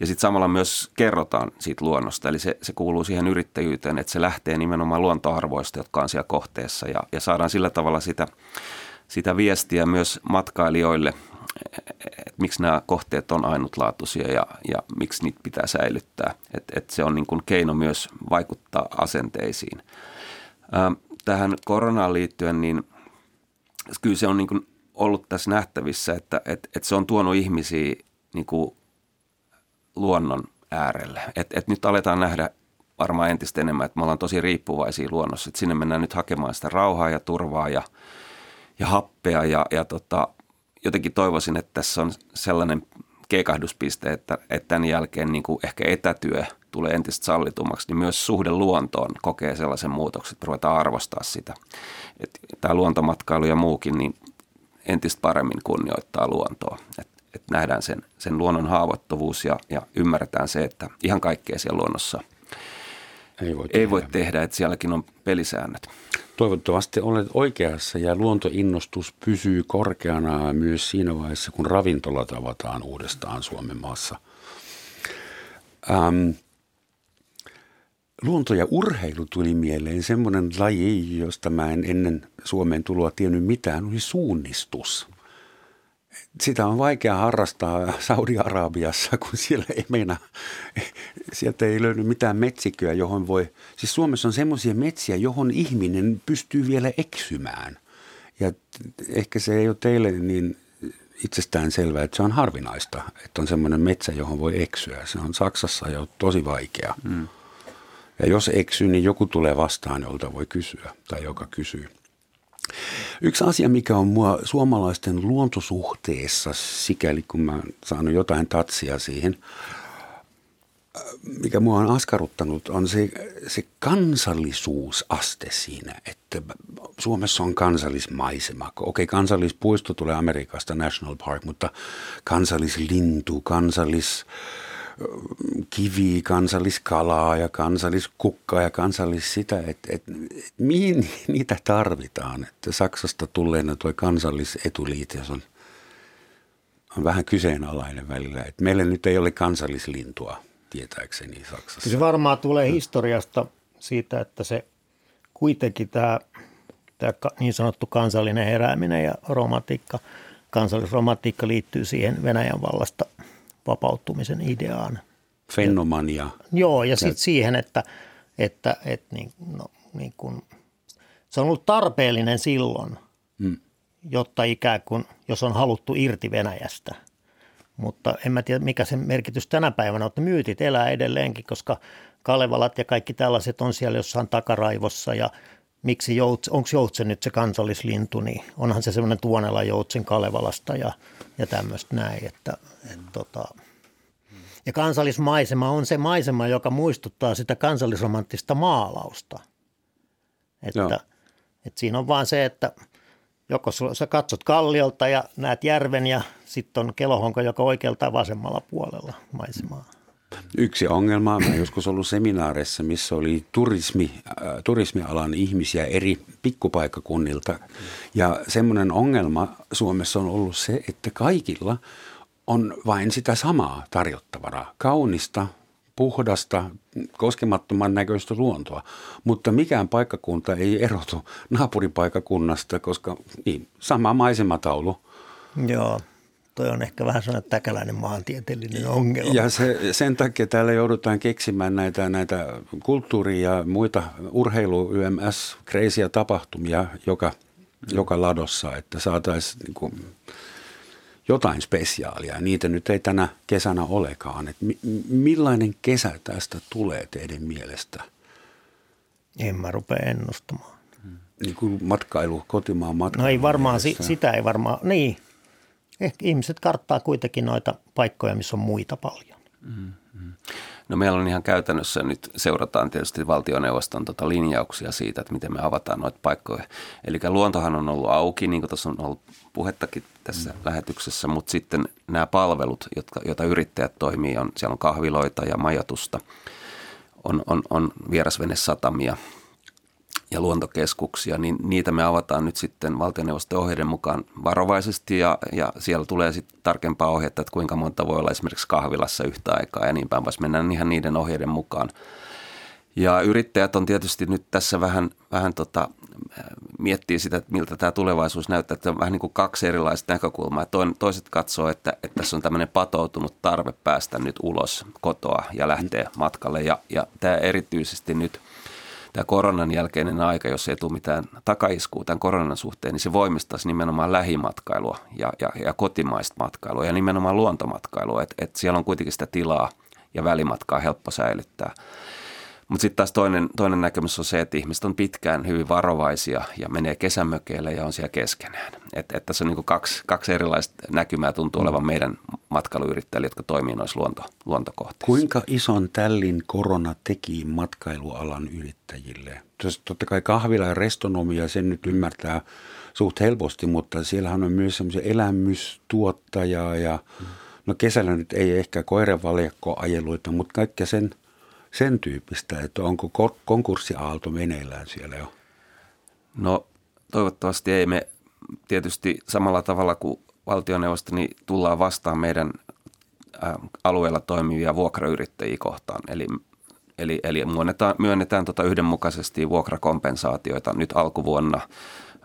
Ja sitten samalla myös kerrotaan siitä luonnosta, eli se, se kuuluu siihen yrittäjyyteen, että se lähtee nimenomaan luontoarvoista, jotka on siellä kohteessa ja, ja saadaan sillä tavalla sitä, sitä viestiä myös matkailijoille, että miksi nämä kohteet on ainutlaatuisia ja, ja miksi niitä pitää säilyttää. Että et se on niin kuin keino myös vaikuttaa asenteisiin. Tähän koronaan liittyen, niin kyllä se on niin kuin ollut tässä nähtävissä, että, että, että se on tuonut ihmisiä niin kuin luonnon äärelle. Että, että nyt aletaan nähdä varmaan entistä enemmän, että me ollaan tosi riippuvaisia luonnossa. Että sinne mennään nyt hakemaan sitä rauhaa ja turvaa ja, ja happea ja, ja tota, jotenkin toivoisin, että tässä on sellainen keikahduspiste, että, että tämän jälkeen niin kuin ehkä etätyö – tulee entistä sallitummaksi, niin myös suhde luontoon kokee sellaisen muutoksen, että ruvetaan arvostaa sitä. Tämä luontomatkailu ja muukin niin entistä paremmin kunnioittaa luontoa. Että et nähdään sen, sen luonnon haavoittuvuus ja, ja ymmärretään se, että ihan kaikkea siellä luonnossa ei voi, ei voi tehdä, että sielläkin on pelisäännöt. Toivottavasti olet oikeassa ja luontoinnostus pysyy korkeana myös siinä vaiheessa, kun ravintolat avataan uudestaan Suomen maassa. Ähm, luonto ja urheilu tuli mieleen. Semmoinen laji, josta mä en ennen Suomeen tuloa tiennyt mitään, oli suunnistus. Sitä on vaikea harrastaa Saudi-Arabiassa, kun siellä ei meina, sieltä ei löydy mitään metsiköä, johon voi, siis Suomessa on semmoisia metsiä, johon ihminen pystyy vielä eksymään. Ja ehkä se ei ole teille niin itsestään selvää, että se on harvinaista, että on semmoinen metsä, johon voi eksyä. Se on Saksassa jo tosi vaikea. Mm. Ja jos eksyy, niin joku tulee vastaan, jolta voi kysyä tai joka kysyy. Yksi asia, mikä on mua suomalaisten luontosuhteessa, sikäli kun mä oon saanut jotain tatsia siihen, mikä mua on askarruttanut, on se, se kansallisuusaste siinä, että Suomessa on kansallismaisema. Okei, kansallispuisto tulee Amerikasta, National Park, mutta kansallislintu, kansallis kivi, kansalliskalaa ja kansalliskukkaa ja kansallis sitä, että, että, että mihin niitä tarvitaan. Että Saksasta tulleena tuo kansallisetuliite on, on vähän kyseenalainen välillä. Että meillä nyt ei ole kansallislintua tietääkseni Saksassa. Se varmaan tulee historiasta siitä, että se kuitenkin tämä, tämä niin sanottu kansallinen herääminen ja romantiikka, kansallisromantiikka liittyy siihen Venäjän vallasta – vapauttumisen ideaan. Fenomania. Joo, ja sitten siihen, että, että, että niin, no, niin kun, se on ollut tarpeellinen silloin, hmm. jotta ikään kuin, jos on haluttu irti Venäjästä. Mutta en mä tiedä, mikä sen merkitys tänä päivänä on, että myytit elää edelleenkin, koska Kalevalat ja kaikki tällaiset on siellä jossain takaraivossa ja miksi joutsen, onko joutsen nyt se kansallislintu, niin onhan se semmoinen tuonella joutsen Kalevalasta ja, ja tämmöistä näin, että, et, tota, ja kansallismaisema on se maisema, joka muistuttaa sitä kansallisromanttista maalausta. Että, että siinä on vaan se, että joko sä katsot kalliolta ja näet järven ja sitten on kelohonko joka oikealta vasemmalla puolella maisemaa. Yksi ongelma, mä joskus ollut seminaareissa, missä oli turismi, äh, turismialan ihmisiä eri pikkupaikakunnilta. Ja semmoinen ongelma Suomessa on ollut se, että kaikilla on vain sitä samaa tarjottavaa. Kaunista, puhdasta, koskemattoman näköistä luontoa, mutta mikään paikkakunta ei erotu naapuripaikakunnasta, koska niin, sama maisemataulu. Joo, toi on ehkä vähän sellainen täkäläinen maantieteellinen ongelma. Ja se, sen takia täällä joudutaan keksimään näitä, näitä kulttuuri- ja muita urheilu YMS kreisiä tapahtumia joka, joka ladossa, että saataisiin niin jotain spesiaalia. Niitä nyt ei tänä kesänä olekaan. Et millainen kesä tästä tulee teidän mielestä? En mä rupea ennustamaan. Niin kuin matkailu, kotimaan matkailu. No ei varmaan, si- sitä ei varmaan, niin. Ehkä ihmiset karttaa kuitenkin noita paikkoja, missä on muita paljon. Mm-hmm. No meillä on ihan käytännössä nyt seurataan tietysti valtioneuvoston tota linjauksia siitä, että miten me avataan noita paikkoja. Eli luontohan on ollut auki, niin kuin tuossa on ollut puhettakin tässä mm. lähetyksessä, mutta sitten nämä palvelut, jotka, joita yrittäjät toimii, on, siellä on kahviloita ja majoitusta, on, on, on vierasvenesatamia ja luontokeskuksia, niin niitä me avataan nyt sitten valtioneuvoston ohjeiden mukaan varovaisesti ja, ja siellä tulee sitten tarkempaa ohjetta, että kuinka monta voi olla esimerkiksi kahvilassa yhtä aikaa ja niin päin, vaan mennään ihan niiden ohjeiden mukaan. Ja yrittäjät on tietysti nyt tässä vähän, vähän tota, miettii sitä, että miltä tämä tulevaisuus näyttää, että on vähän niin kuin kaksi erilaista näkökulmaa. Toiset katsoo, että, että tässä on tämmöinen patoutunut tarve päästä nyt ulos kotoa ja lähteä matkalle. Ja, ja tämä erityisesti nyt tämä koronan jälkeinen aika, jos ei tule mitään takaiskua tämän koronan suhteen, niin se voimistaisi nimenomaan lähimatkailua ja, ja, ja kotimaista matkailua ja nimenomaan luontomatkailua. Että et siellä on kuitenkin sitä tilaa ja välimatkaa helppo säilyttää. Mutta sitten taas toinen, toinen näkemys on se, että ihmiset on pitkään hyvin varovaisia ja menee kesämökeille ja on siellä keskenään. Että et tässä on niinku kaksi, kaksi erilaista näkymää tuntuu olevan meidän matkailuyrittäjille, jotka toimii noissa luonto, luontokohteissa. Kuinka ison tällin korona teki matkailualan yrittäjille? Totta kai kahvila ja restonomia, sen nyt ymmärtää suht helposti, mutta siellähän on myös semmoisia elämystuottajaa ja no kesällä nyt ei ehkä koirenvaljakkoajeluita, mutta kaikkea sen – sen tyyppistä, että onko konkurssiaalto meneillään siellä jo? No toivottavasti ei. Me tietysti samalla tavalla kuin valtioneuvosto, niin tullaan vastaan meidän alueella toimivia vuokrayrittäjiä kohtaan. Eli, eli, eli myönnetään, myönnetään tota yhdenmukaisesti vuokrakompensaatioita nyt alkuvuonna –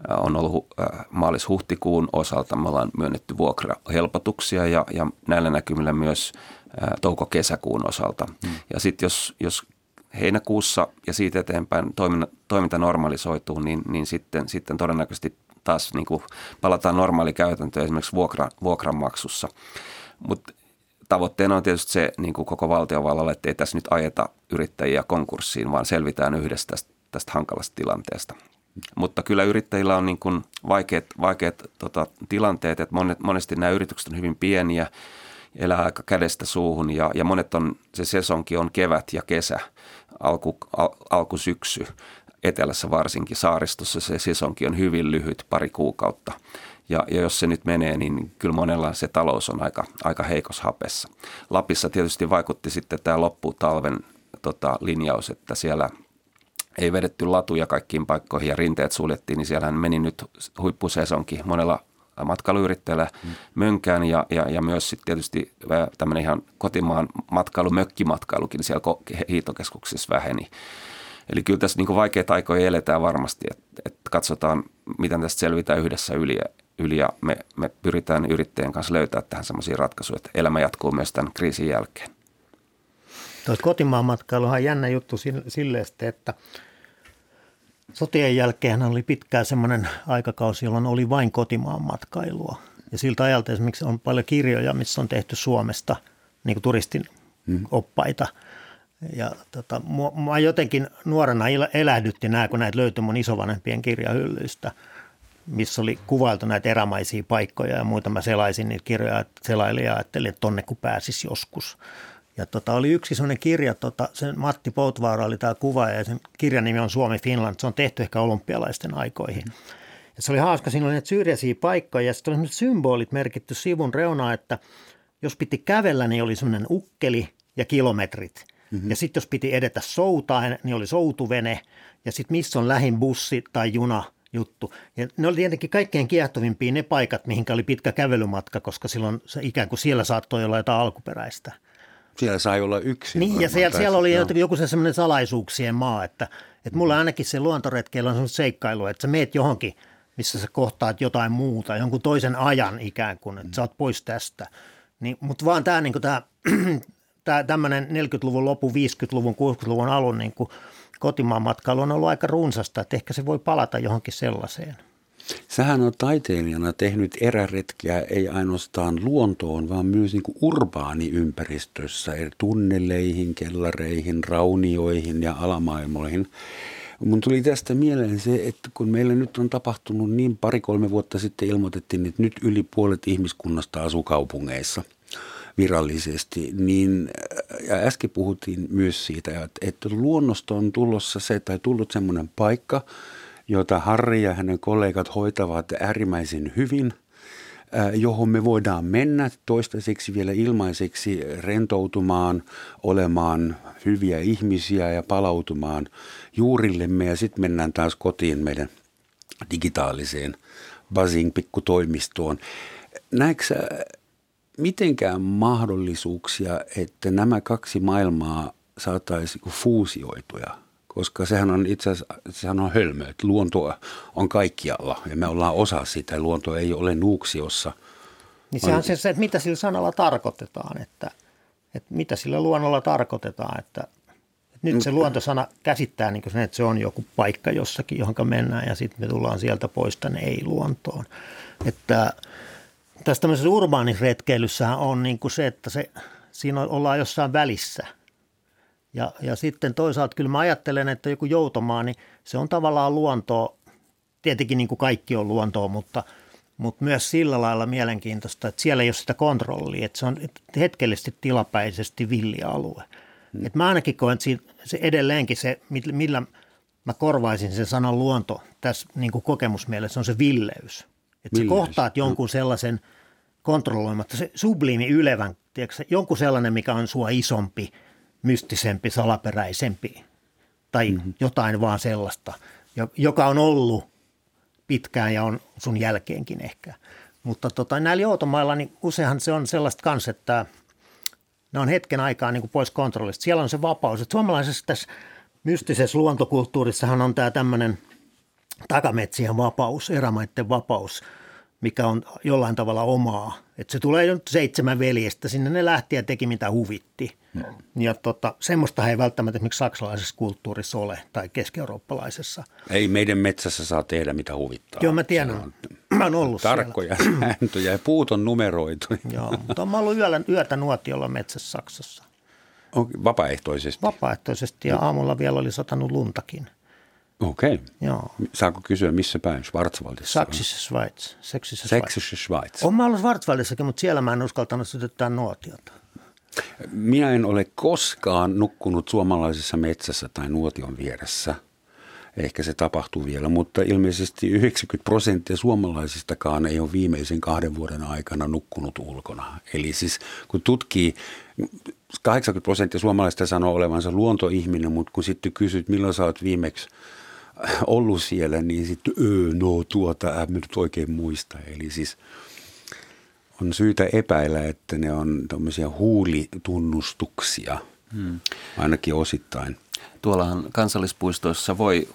on ollut maalis-huhtikuun osalta. Me ollaan myönnetty vuokrahelpotuksia ja, ja näillä näkymillä myös touko-kesäkuun osalta. Hmm. Ja sitten jos, jos heinäkuussa ja siitä eteenpäin toiminta, toiminta normalisoituu, niin, niin sitten, sitten todennäköisesti taas niin kuin palataan normaalikäytäntöön esimerkiksi vuokra, vuokranmaksussa. Mutta tavoitteena on tietysti se niin kuin koko valtiovallalle, että ei tässä nyt ajeta yrittäjiä konkurssiin, vaan selvitään yhdessä tästä, tästä hankalasta tilanteesta. Mutta kyllä yrittäjillä on niin kuin vaikeat, vaikeat tota, tilanteet, että monet, monesti nämä yritykset on hyvin pieniä, elää aika kädestä suuhun ja, ja monet on, se sesonki on kevät ja kesä, alku, al, alkusyksy, etelässä varsinkin saaristossa se sesonki on hyvin lyhyt, pari kuukautta. Ja, ja jos se nyt menee, niin kyllä monella se talous on aika, aika heikos hapessa. Lapissa tietysti vaikutti sitten tämä lopputalven tota, linjaus, että siellä – ei vedetty latuja kaikkiin paikkoihin ja rinteet suljettiin, niin siellähän meni nyt huippusesonki monella matkailuyrittäjällä mm. mönkään ja, ja, ja myös sitten tietysti tämmöinen ihan kotimaan matkailu, mökkimatkailukin siellä hiitokeskuksissa väheni. Eli kyllä tässä niin vaikeita aikoja eletään varmasti, että, että katsotaan, miten tästä selvitään yhdessä yli, yli ja me, me pyritään yrittäjien kanssa löytää tähän semmoisia ratkaisuja, että elämä jatkuu myös tämän kriisin jälkeen. Tuo kotimaan matkailu on jännä juttu sille, että sotien jälkeen oli pitkään semmoinen aikakausi, jolloin oli vain kotimaan matkailua. Ja siltä ajalta esimerkiksi on paljon kirjoja, missä on tehty Suomesta niin kuin turistin hmm. oppaita. Ja tota, mua jotenkin nuorena elähdytti nämä, kun näitä löytyi mun isovanhempien kirjahyllyistä, missä oli kuvailtu näitä erämaisia paikkoja ja muita. Mä selaisin niitä kirjoja, selailin ja ajattelin, että tonne kun pääsis joskus – ja tota, oli yksi sellainen kirja, tota, sen Matti Poutvaara oli tämä kuva ja sen kirjan nimi on Suomi Finland. Se on tehty ehkä olympialaisten aikoihin. Ja Ja se oli hauska, siinä oli näitä syrjäisiä paikkoja ja sitten oli symbolit merkitty sivun reunaan, että jos piti kävellä, niin oli semmoinen ukkeli ja kilometrit. Mm-hmm. Ja sitten jos piti edetä soutaan, niin oli soutuvene. Ja sitten missä on lähin bussi tai juna juttu. Ja ne oli tietenkin kaikkein kiehtovimpia ne paikat, mihinkä oli pitkä kävelymatka, koska silloin se ikään kuin siellä saattoi olla jotain alkuperäistä. Siellä sai olla yksi. Niin, ja siellä, siellä oli no. joku se semmoinen salaisuuksien maa, että, että mulla ainakin se luontoretkeillä on semmoinen seikkailu, että sä meet johonkin, missä sä kohtaat jotain muuta, jonkun toisen ajan ikään kuin, että sä oot pois tästä. Niin, mutta vaan tämä niin tämä, tämä tämmöinen 40-luvun lopun, 50-luvun, 60-luvun alun niin kotimaan matkailu on ollut aika runsasta, että ehkä se voi palata johonkin sellaiseen. Sähän on taiteilijana tehnyt eräretkiä ei ainoastaan luontoon, vaan myös niin urbaaniympäristössä, eri tunneleihin, kellareihin, raunioihin ja alamaailmoihin. Mun tuli tästä mieleen se, että kun meillä nyt on tapahtunut niin pari-kolme vuotta sitten ilmoitettiin, että nyt yli puolet ihmiskunnasta asuu kaupungeissa virallisesti, niin ja äsken puhuttiin myös siitä, että luonnosta on tulossa se tai tullut semmoinen paikka, jota Harri ja hänen kollegat hoitavat äärimmäisen hyvin, johon me voidaan mennä toistaiseksi vielä ilmaiseksi rentoutumaan, olemaan hyviä ihmisiä ja palautumaan juurillemme ja sitten mennään taas kotiin meidän digitaaliseen buzzing pikkutoimistoon. Näetkö mitenkään mahdollisuuksia, että nämä kaksi maailmaa saataisiin fuusioituja? Koska sehän on itse asiassa sehän on hölmö, että luonto on kaikkialla ja me ollaan osa sitä. Luonto ei ole nuuksiossa. Niin sehän on se, että mitä sillä sanalla tarkoitetaan, että, että mitä sillä luonnolla tarkoitetaan, että, että nyt se luontosana käsittää niin sen, että se on joku paikka jossakin, johon mennään ja sitten me tullaan sieltä pois tänne ei-luontoon. Että tässä tämmöisessä urbaanisretkeilyssähän on niin kuin se, että se, siinä ollaan jossain välissä. Ja, ja sitten toisaalta kyllä mä ajattelen, että joku joutomaa, niin se on tavallaan luontoa, tietenkin niin kuin kaikki on luontoa, mutta, mutta myös sillä lailla mielenkiintoista, että siellä ei ole sitä kontrollia, että se on hetkellisesti tilapäisesti villialue. Hmm. Et mä ainakin koen, että se edelleenkin se, millä mä korvaisin sen sanan luonto tässä niin kuin kokemusmielessä, on se villeys. Että sä kohtaat jonkun sellaisen kontrolloimatta, se subliimi ylevän, tiedätkö, jonkun sellainen, mikä on sua isompi, mystisempi, salaperäisempi tai mm-hmm. jotain vaan sellaista, joka on ollut pitkään ja on sun jälkeenkin ehkä. Mutta tota, näillä joutomailla niin useinhan se on sellaista kanssa, että ne on hetken aikaa niin kuin pois kontrollista. Siellä on se vapaus. Että suomalaisessa tässä mystisessä luontokulttuurissahan on tämä tämmöinen – takametsien vapaus, erämaiden vapaus, mikä on jollain tavalla omaa. Että se tulee nyt seitsemän veljestä, sinne ne lähti ja teki mitä huvitti. No. Ja tota, semmoista ei välttämättä esimerkiksi saksalaisessa kulttuurissa ole tai keski-eurooppalaisessa. Ei meidän metsässä saa tehdä mitä huvittaa. Joo, mä tiedän. On mä oon ollut Tarkkoja siellä. sääntöjä ja puut on numeroitu. Joo, mutta mä ollut yöllä, yötä nuotiolla metsässä Saksassa. Vapaaehtoisesti? Vapaaehtoisesti ja aamulla vielä oli satanut luntakin. Okei. Okay. Joo. Saako kysyä missä päin? Schwarzwaldissa? Saksissa Schweiz. Seksissä Schweiz. Schweiz. Olen mä ollut Schwarzwaldissakin, mutta siellä mä en uskaltanut sytyttää nuotiota. Minä en ole koskaan nukkunut suomalaisessa metsässä tai nuotion vieressä. Ehkä se tapahtuu vielä, mutta ilmeisesti 90 prosenttia suomalaisistakaan ei ole viimeisen kahden vuoden aikana nukkunut ulkona. Eli siis kun tutkii, 80 prosenttia suomalaisista sanoo olevansa luontoihminen, mutta kun sitten kysyt, milloin sä oot viimeksi – ollut siellä, niin sitten öö, no tuota, en nyt oikein muista. Eli siis on syytä epäillä, että ne on tämmöisiä huulitunnustuksia, hmm. ainakin osittain. Tuollahan kansallispuistoissa voi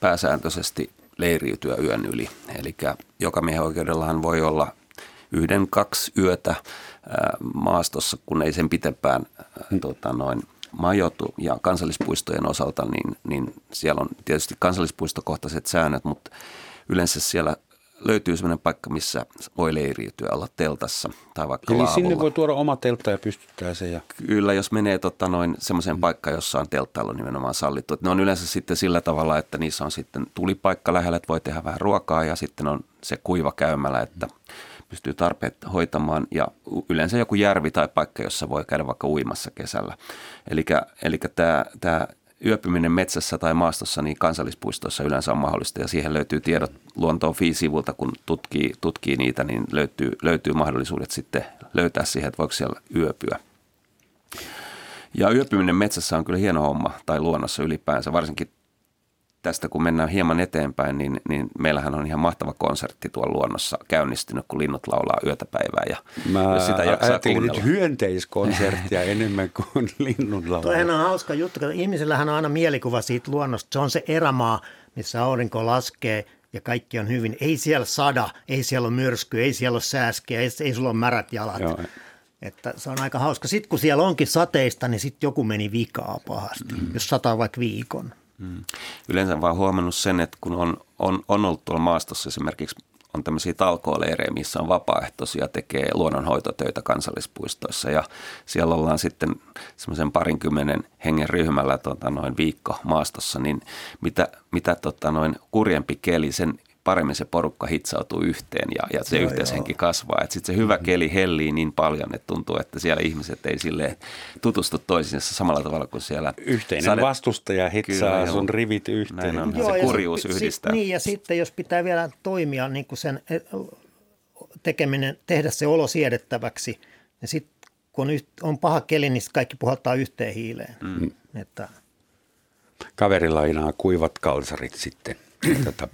pääsääntöisesti leiriytyä yön yli. Eli joka miehen oikeudellahan voi olla yhden, kaksi yötä maastossa, kun ei sen pitempään hmm. tota, noin – majoitu ja kansallispuistojen osalta, niin, niin siellä on tietysti kansallispuistokohtaiset säännöt, mutta yleensä siellä löytyy sellainen paikka, missä voi leiriytyä, olla teltassa tai vaikka Eli laavulla. sinne voi tuoda oma teltta ja pystyttää se. Ja... Kyllä, jos menee tota, noin semmoiseen mm. paikkaan, jossa on telttailu nimenomaan sallittu. Et ne on yleensä sitten sillä tavalla, että niissä on sitten tulipaikka lähellä, että voi tehdä vähän ruokaa ja sitten on se kuiva käymällä, että mm pystyy tarpeet hoitamaan ja yleensä joku järvi tai paikka, jossa voi käydä vaikka uimassa kesällä. Eli tämä, tämä yöpyminen metsässä tai maastossa, niin kansallispuistoissa yleensä on mahdollista ja siihen löytyy tiedot luontoon fi-sivulta, kun tutkii, tutkii niitä, niin löytyy, löytyy mahdollisuudet sitten löytää siihen, että voiko siellä yöpyä. Ja yöpyminen metsässä on kyllä hieno homma tai luonnossa ylipäänsä, varsinkin tästä kun mennään hieman eteenpäin, niin, niin meillähän on ihan mahtava konsertti tuolla luonnossa käynnistynyt, kun linnut laulaa yötä päivää ja Mä jos sitä ajattelin nyt hyönteiskonserttia enemmän kuin linnun laulaa. Toihan on hauska juttu, että ihmisellähän on aina mielikuva siitä luonnosta. Se on se erämaa, missä aurinko laskee ja kaikki on hyvin. Ei siellä sada, ei siellä ole myrsky, ei siellä ole sääskiä, ei, ei sulla ole märät jalat. Joo. Että se on aika hauska. Sitten kun siellä onkin sateista, niin sitten joku meni vikaa pahasti, mm. jos sataa vaikka viikon. Mm. Yleensä vaan huomannut sen, että kun on, on, on ollut tuolla maastossa esimerkiksi on tämmöisiä talkooleirejä, missä on vapaaehtoisia, tekee luonnonhoitotöitä kansallispuistoissa ja siellä ollaan sitten semmoisen parinkymmenen hengen ryhmällä tota, noin viikko maastossa, niin mitä, mitä tota, noin kurjempi keli, sen paremmin se porukka hitsautuu yhteen ja, ja se joo, yhteishenki joo. kasvaa. Sitten se hyvä mm-hmm. keli hellii niin paljon, että tuntuu, että siellä ihmiset ei sille tutustu toisiinsa samalla tavalla kuin siellä. Yhteinen sade... vastustaja hitsaa Kyllä, sun rivit yhteen. Näin on, joo, se kurjuus sit, yhdistää. Sit, niin ja sitten jos pitää vielä toimia niin kuin sen e, tekeminen, tehdä se olo siedettäväksi, niin sitten kun on paha keli, niin kaikki puhaltaa yhteen hiileen. Mm. Että... Kaverilla aina kuivat kalsarit sitten –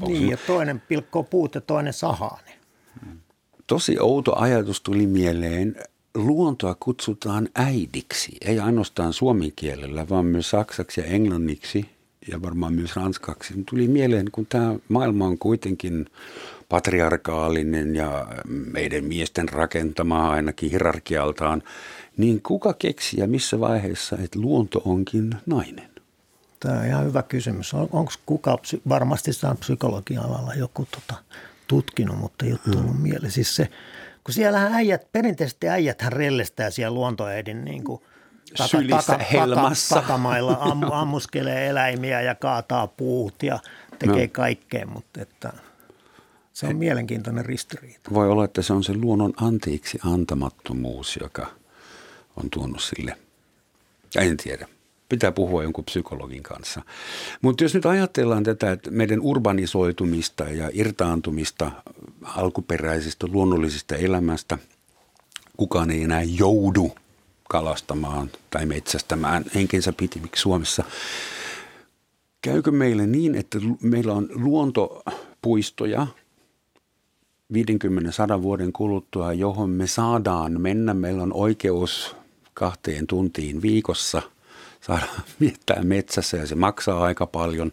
niin, ja toinen pilkkoo puut ja toinen sahaa ne. Tosi outo ajatus tuli mieleen. Luontoa kutsutaan äidiksi, ei ainoastaan suomen kielellä, vaan myös saksaksi ja englanniksi ja varmaan myös ranskaksi. Tuli mieleen, kun tämä maailma on kuitenkin patriarkaalinen ja meidän miesten rakentama ainakin hierarkialtaan, niin kuka keksi ja missä vaiheessa, että luonto onkin nainen? Tämä on ihan hyvä kysymys. On, Onko kuka, varmasti sitä on psykologian alalla joku tota, tutkinut, mutta ei ole tullut mm. mieleen. Siis se, kun siellähän äijät, perinteisesti äijäthän rellestää siellä luontoäidin niin kuin taka, Sylissä taka, helmassa. Taka, takamailla, am, ammuskelee eläimiä ja kaataa puut ja tekee no. kaikkea, mutta että se on mielenkiintoinen ristiriita. Voi olla, että se on se luonnon antiiksi antamattomuus, joka on tuonut sille, en tiedä pitää puhua jonkun psykologin kanssa. Mutta jos nyt ajatellaan tätä, että meidän urbanisoitumista ja irtaantumista alkuperäisestä luonnollisesta elämästä, kukaan ei enää joudu kalastamaan tai metsästämään henkensä pitimiksi Suomessa. Käykö meille niin, että meillä on luontopuistoja 50-100 vuoden kuluttua, johon me saadaan mennä. Meillä on oikeus kahteen tuntiin viikossa – saada viettää metsässä ja se maksaa aika paljon.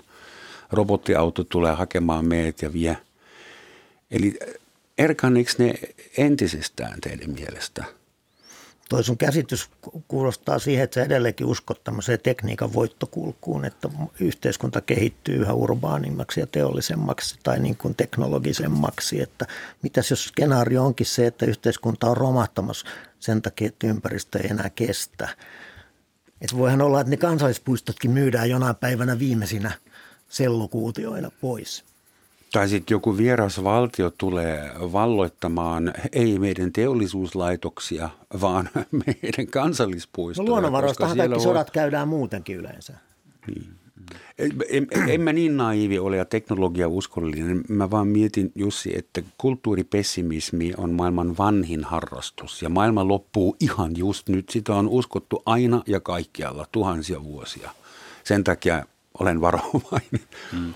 Robottiauto tulee hakemaan meet ja vie. Eli erkanniks ne entisestään teidän mielestä? Toi sun käsitys kuulostaa siihen, että sä edelleenkin uskot tämmöiseen tekniikan voittokulkuun, että yhteiskunta kehittyy yhä urbaanimmaksi ja teollisemmaksi tai niin kuin teknologisemmaksi. Että mitäs jos skenaario onkin se, että yhteiskunta on romahtamassa sen takia, että ympäristö ei enää kestä – että voihan olla, että ne kansallispuistotkin myydään jonain päivänä viimeisinä sellukuutioina pois. Tai sitten joku vieras valtio tulee valloittamaan ei meidän teollisuuslaitoksia, vaan meidän kansallispuistoja. No luonnonvaroistahan kaikki voi... sodat käydään muutenkin yleensä. Niin. En, en mä niin naivi ole ja teknologia uskollinen. Mä vaan mietin Jussi, että kulttuuripessimismi on maailman vanhin harrastus ja maailma loppuu ihan just nyt. Sitä on uskottu aina ja kaikkialla tuhansia vuosia. Sen takia olen varovainen. Hmm.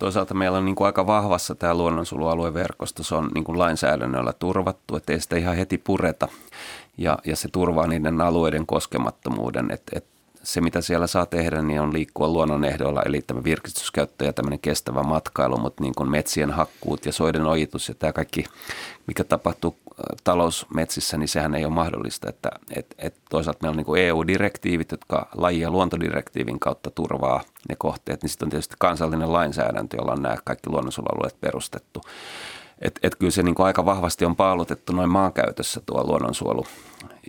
Toisaalta meillä on niin kuin aika vahvassa tämä luonnonsuojelualueverkosto. Se on niin kuin lainsäädännöllä turvattu, ettei sitä ihan heti pureta. Ja, ja se turvaa niiden alueiden koskemattomuuden. Että et se, mitä siellä saa tehdä, niin on liikkua luonnon ehdoilla, eli tämä virkistyskäyttö ja tämmöinen kestävä matkailu, mutta niin kuin metsien hakkuut ja soiden ojitus ja tämä kaikki, mikä tapahtuu talousmetsissä, niin sehän ei ole mahdollista. Että, et, et toisaalta meillä on niin EU-direktiivit, jotka laji- ja luontodirektiivin kautta turvaa ne kohteet, niin sitten on tietysti kansallinen lainsäädäntö, jolla on nämä kaikki luonnonsuojelualueet perustettu. Että et kyllä se niin kuin aika vahvasti on paalutettu noin maankäytössä tuo luonnonsuojelu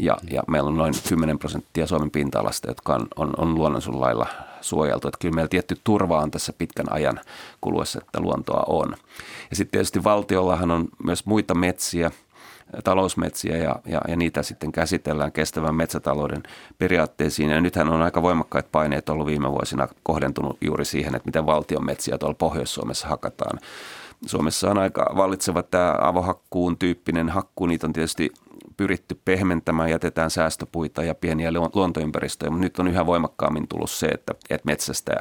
ja, ja meillä on noin 10 prosenttia Suomen pinta-alasta, jotka on, on, on luonnonsuojelulailla suojeltu. Että kyllä meillä tietty turva on tässä pitkän ajan kuluessa, että luontoa on. Ja sitten tietysti valtiollahan on myös muita metsiä, talousmetsiä ja, ja, ja niitä sitten käsitellään kestävän metsätalouden periaatteisiin. Ja nythän on aika voimakkaat paineet ollut viime vuosina kohdentunut juuri siihen, että miten valtion metsiä tuolla Pohjois-Suomessa hakataan. Suomessa on aika vallitseva tämä avohakkuun tyyppinen hakku. Niitä on tietysti pyritty pehmentämään, jätetään säästöpuita ja pieniä luontoympäristöjä, mutta nyt on yhä voimakkaammin tullut se, että, että metsästä,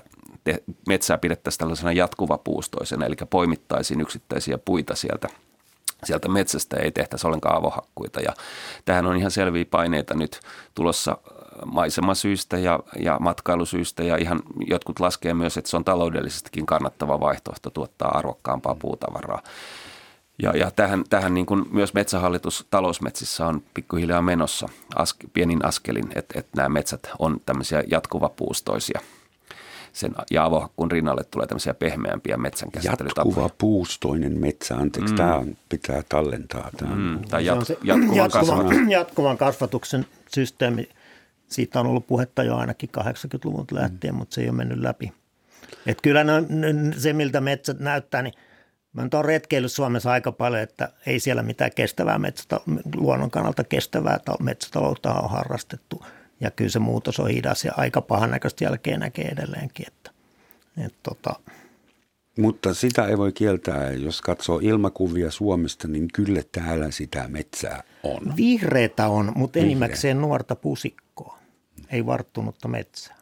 metsää pidettäisiin tällaisena jatkuvapuustoisena, eli poimittaisiin yksittäisiä puita sieltä sieltä metsästä ei tehtäisi ollenkaan avohakkuita. Ja tähän on ihan selviä paineita nyt tulossa maisemasyistä ja, ja matkailusyistä ja ihan jotkut laskee myös, että se on taloudellisestikin kannattava vaihtoehto tuottaa arvokkaampaa puutavaraa. Ja, ja tähän, tähän niin kuin myös metsähallitus talousmetsissä on pikkuhiljaa menossa aske, pienin askelin, että, että nämä metsät on tämmöisiä jatkuvapuustoisia. Sen, ja avohakkuun rinnalle tulee tämmöisiä pehmeämpiä metsänkäsittelytapoja. Jatkuva puustoinen metsä, anteeksi, mm. tämä pitää tallentaa. Tämä. Mm. Tai jat, jatkuvan, jatkuvan, jatkuvan kasvatuksen systeemi, siitä on ollut puhetta jo ainakin 80-luvun lähtien, mm. mutta se ei ole mennyt läpi. Et kyllä ne, se, miltä metsät näyttää, niin – Mä nyt olen retkeillyt Suomessa aika paljon, että ei siellä mitään kestävää metsätä, luonnon kannalta kestävää metsätaloutta on harrastettu. Ja kyllä se muutos on hidas ja aika pahan näköistä jälkeen näkee edelleenkin. Että, että tota. Mutta sitä ei voi kieltää, jos katsoo ilmakuvia Suomesta, niin kyllä täällä sitä metsää on. Vihreitä on, mutta enimmäkseen nuorta pusikkoa, ei varttunutta metsää.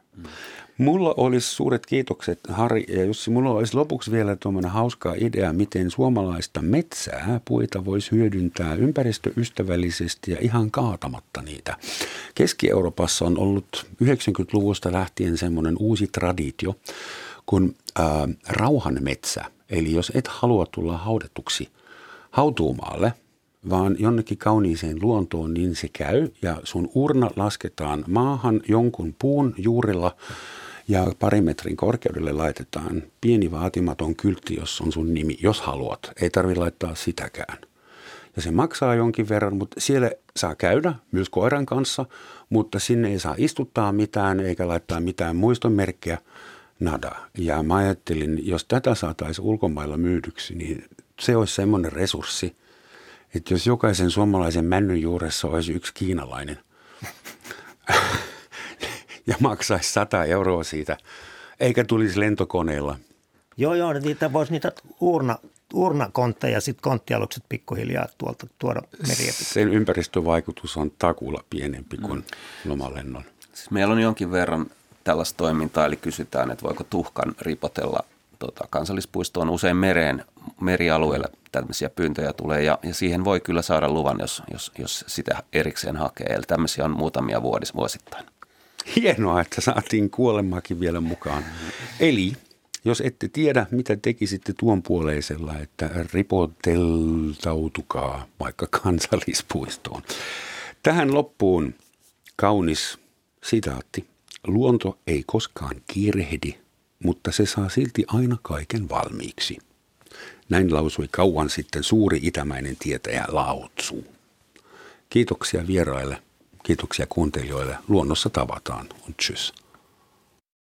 Mulla olisi suuret kiitokset, Harri ja Jussi. Mulla olisi lopuksi vielä tuommoinen hauska idea, miten suomalaista metsää, puita voisi hyödyntää ympäristöystävällisesti ja ihan kaatamatta niitä. Keski-Euroopassa on ollut 90-luvusta lähtien semmoinen uusi traditio, kun äh, rauhanmetsä, eli jos et halua tulla haudetuksi hautuumaalle – vaan jonnekin kauniiseen luontoon, niin se käy ja sun urna lasketaan maahan jonkun puun juurella ja pari metrin korkeudelle laitetaan pieni vaatimaton kyltti, jos on sun nimi, jos haluat. Ei tarvi laittaa sitäkään. Ja se maksaa jonkin verran, mutta siellä saa käydä myös koiran kanssa, mutta sinne ei saa istuttaa mitään eikä laittaa mitään muistonmerkkejä, nada. Ja mä ajattelin, jos tätä saataisiin ulkomailla myydyksi, niin se olisi semmoinen resurssi, että jos jokaisen suomalaisen männyn juuressa olisi yksi kiinalainen ja maksaisi 100 euroa siitä, eikä tulisi lentokoneella. Joo, joo, niitä voisi niitä urna, urnakontteja, sitten konttialukset pikkuhiljaa tuolta tuoda meriä. Sen ympäristövaikutus on takulla pienempi kuin mm. lomalennon. Siis meillä on jonkin verran tällaista toimintaa, eli kysytään, että voiko tuhkan ripotella tota, kansallispuistoon usein mereen, merialueelle tämmöisiä pyyntöjä tulee ja, ja siihen voi kyllä saada luvan, jos, jos, jos sitä erikseen hakee. Eli tämmöisiä on muutamia vuodis, vuosittain. Hienoa, että saatiin kuolemakin vielä mukaan. Eli jos ette tiedä, mitä tekisitte tuon puoleisella, että ripoteltautukaa vaikka kansallispuistoon. Tähän loppuun kaunis sitaatti. Luonto ei koskaan kiirehdi, mutta se saa silti aina kaiken valmiiksi. Näin lausui kauan sitten suuri itämäinen tietäjä Laotsu. Kiitoksia vieraille, kiitoksia kuuntelijoille. Luonnossa tavataan. Und tschüss.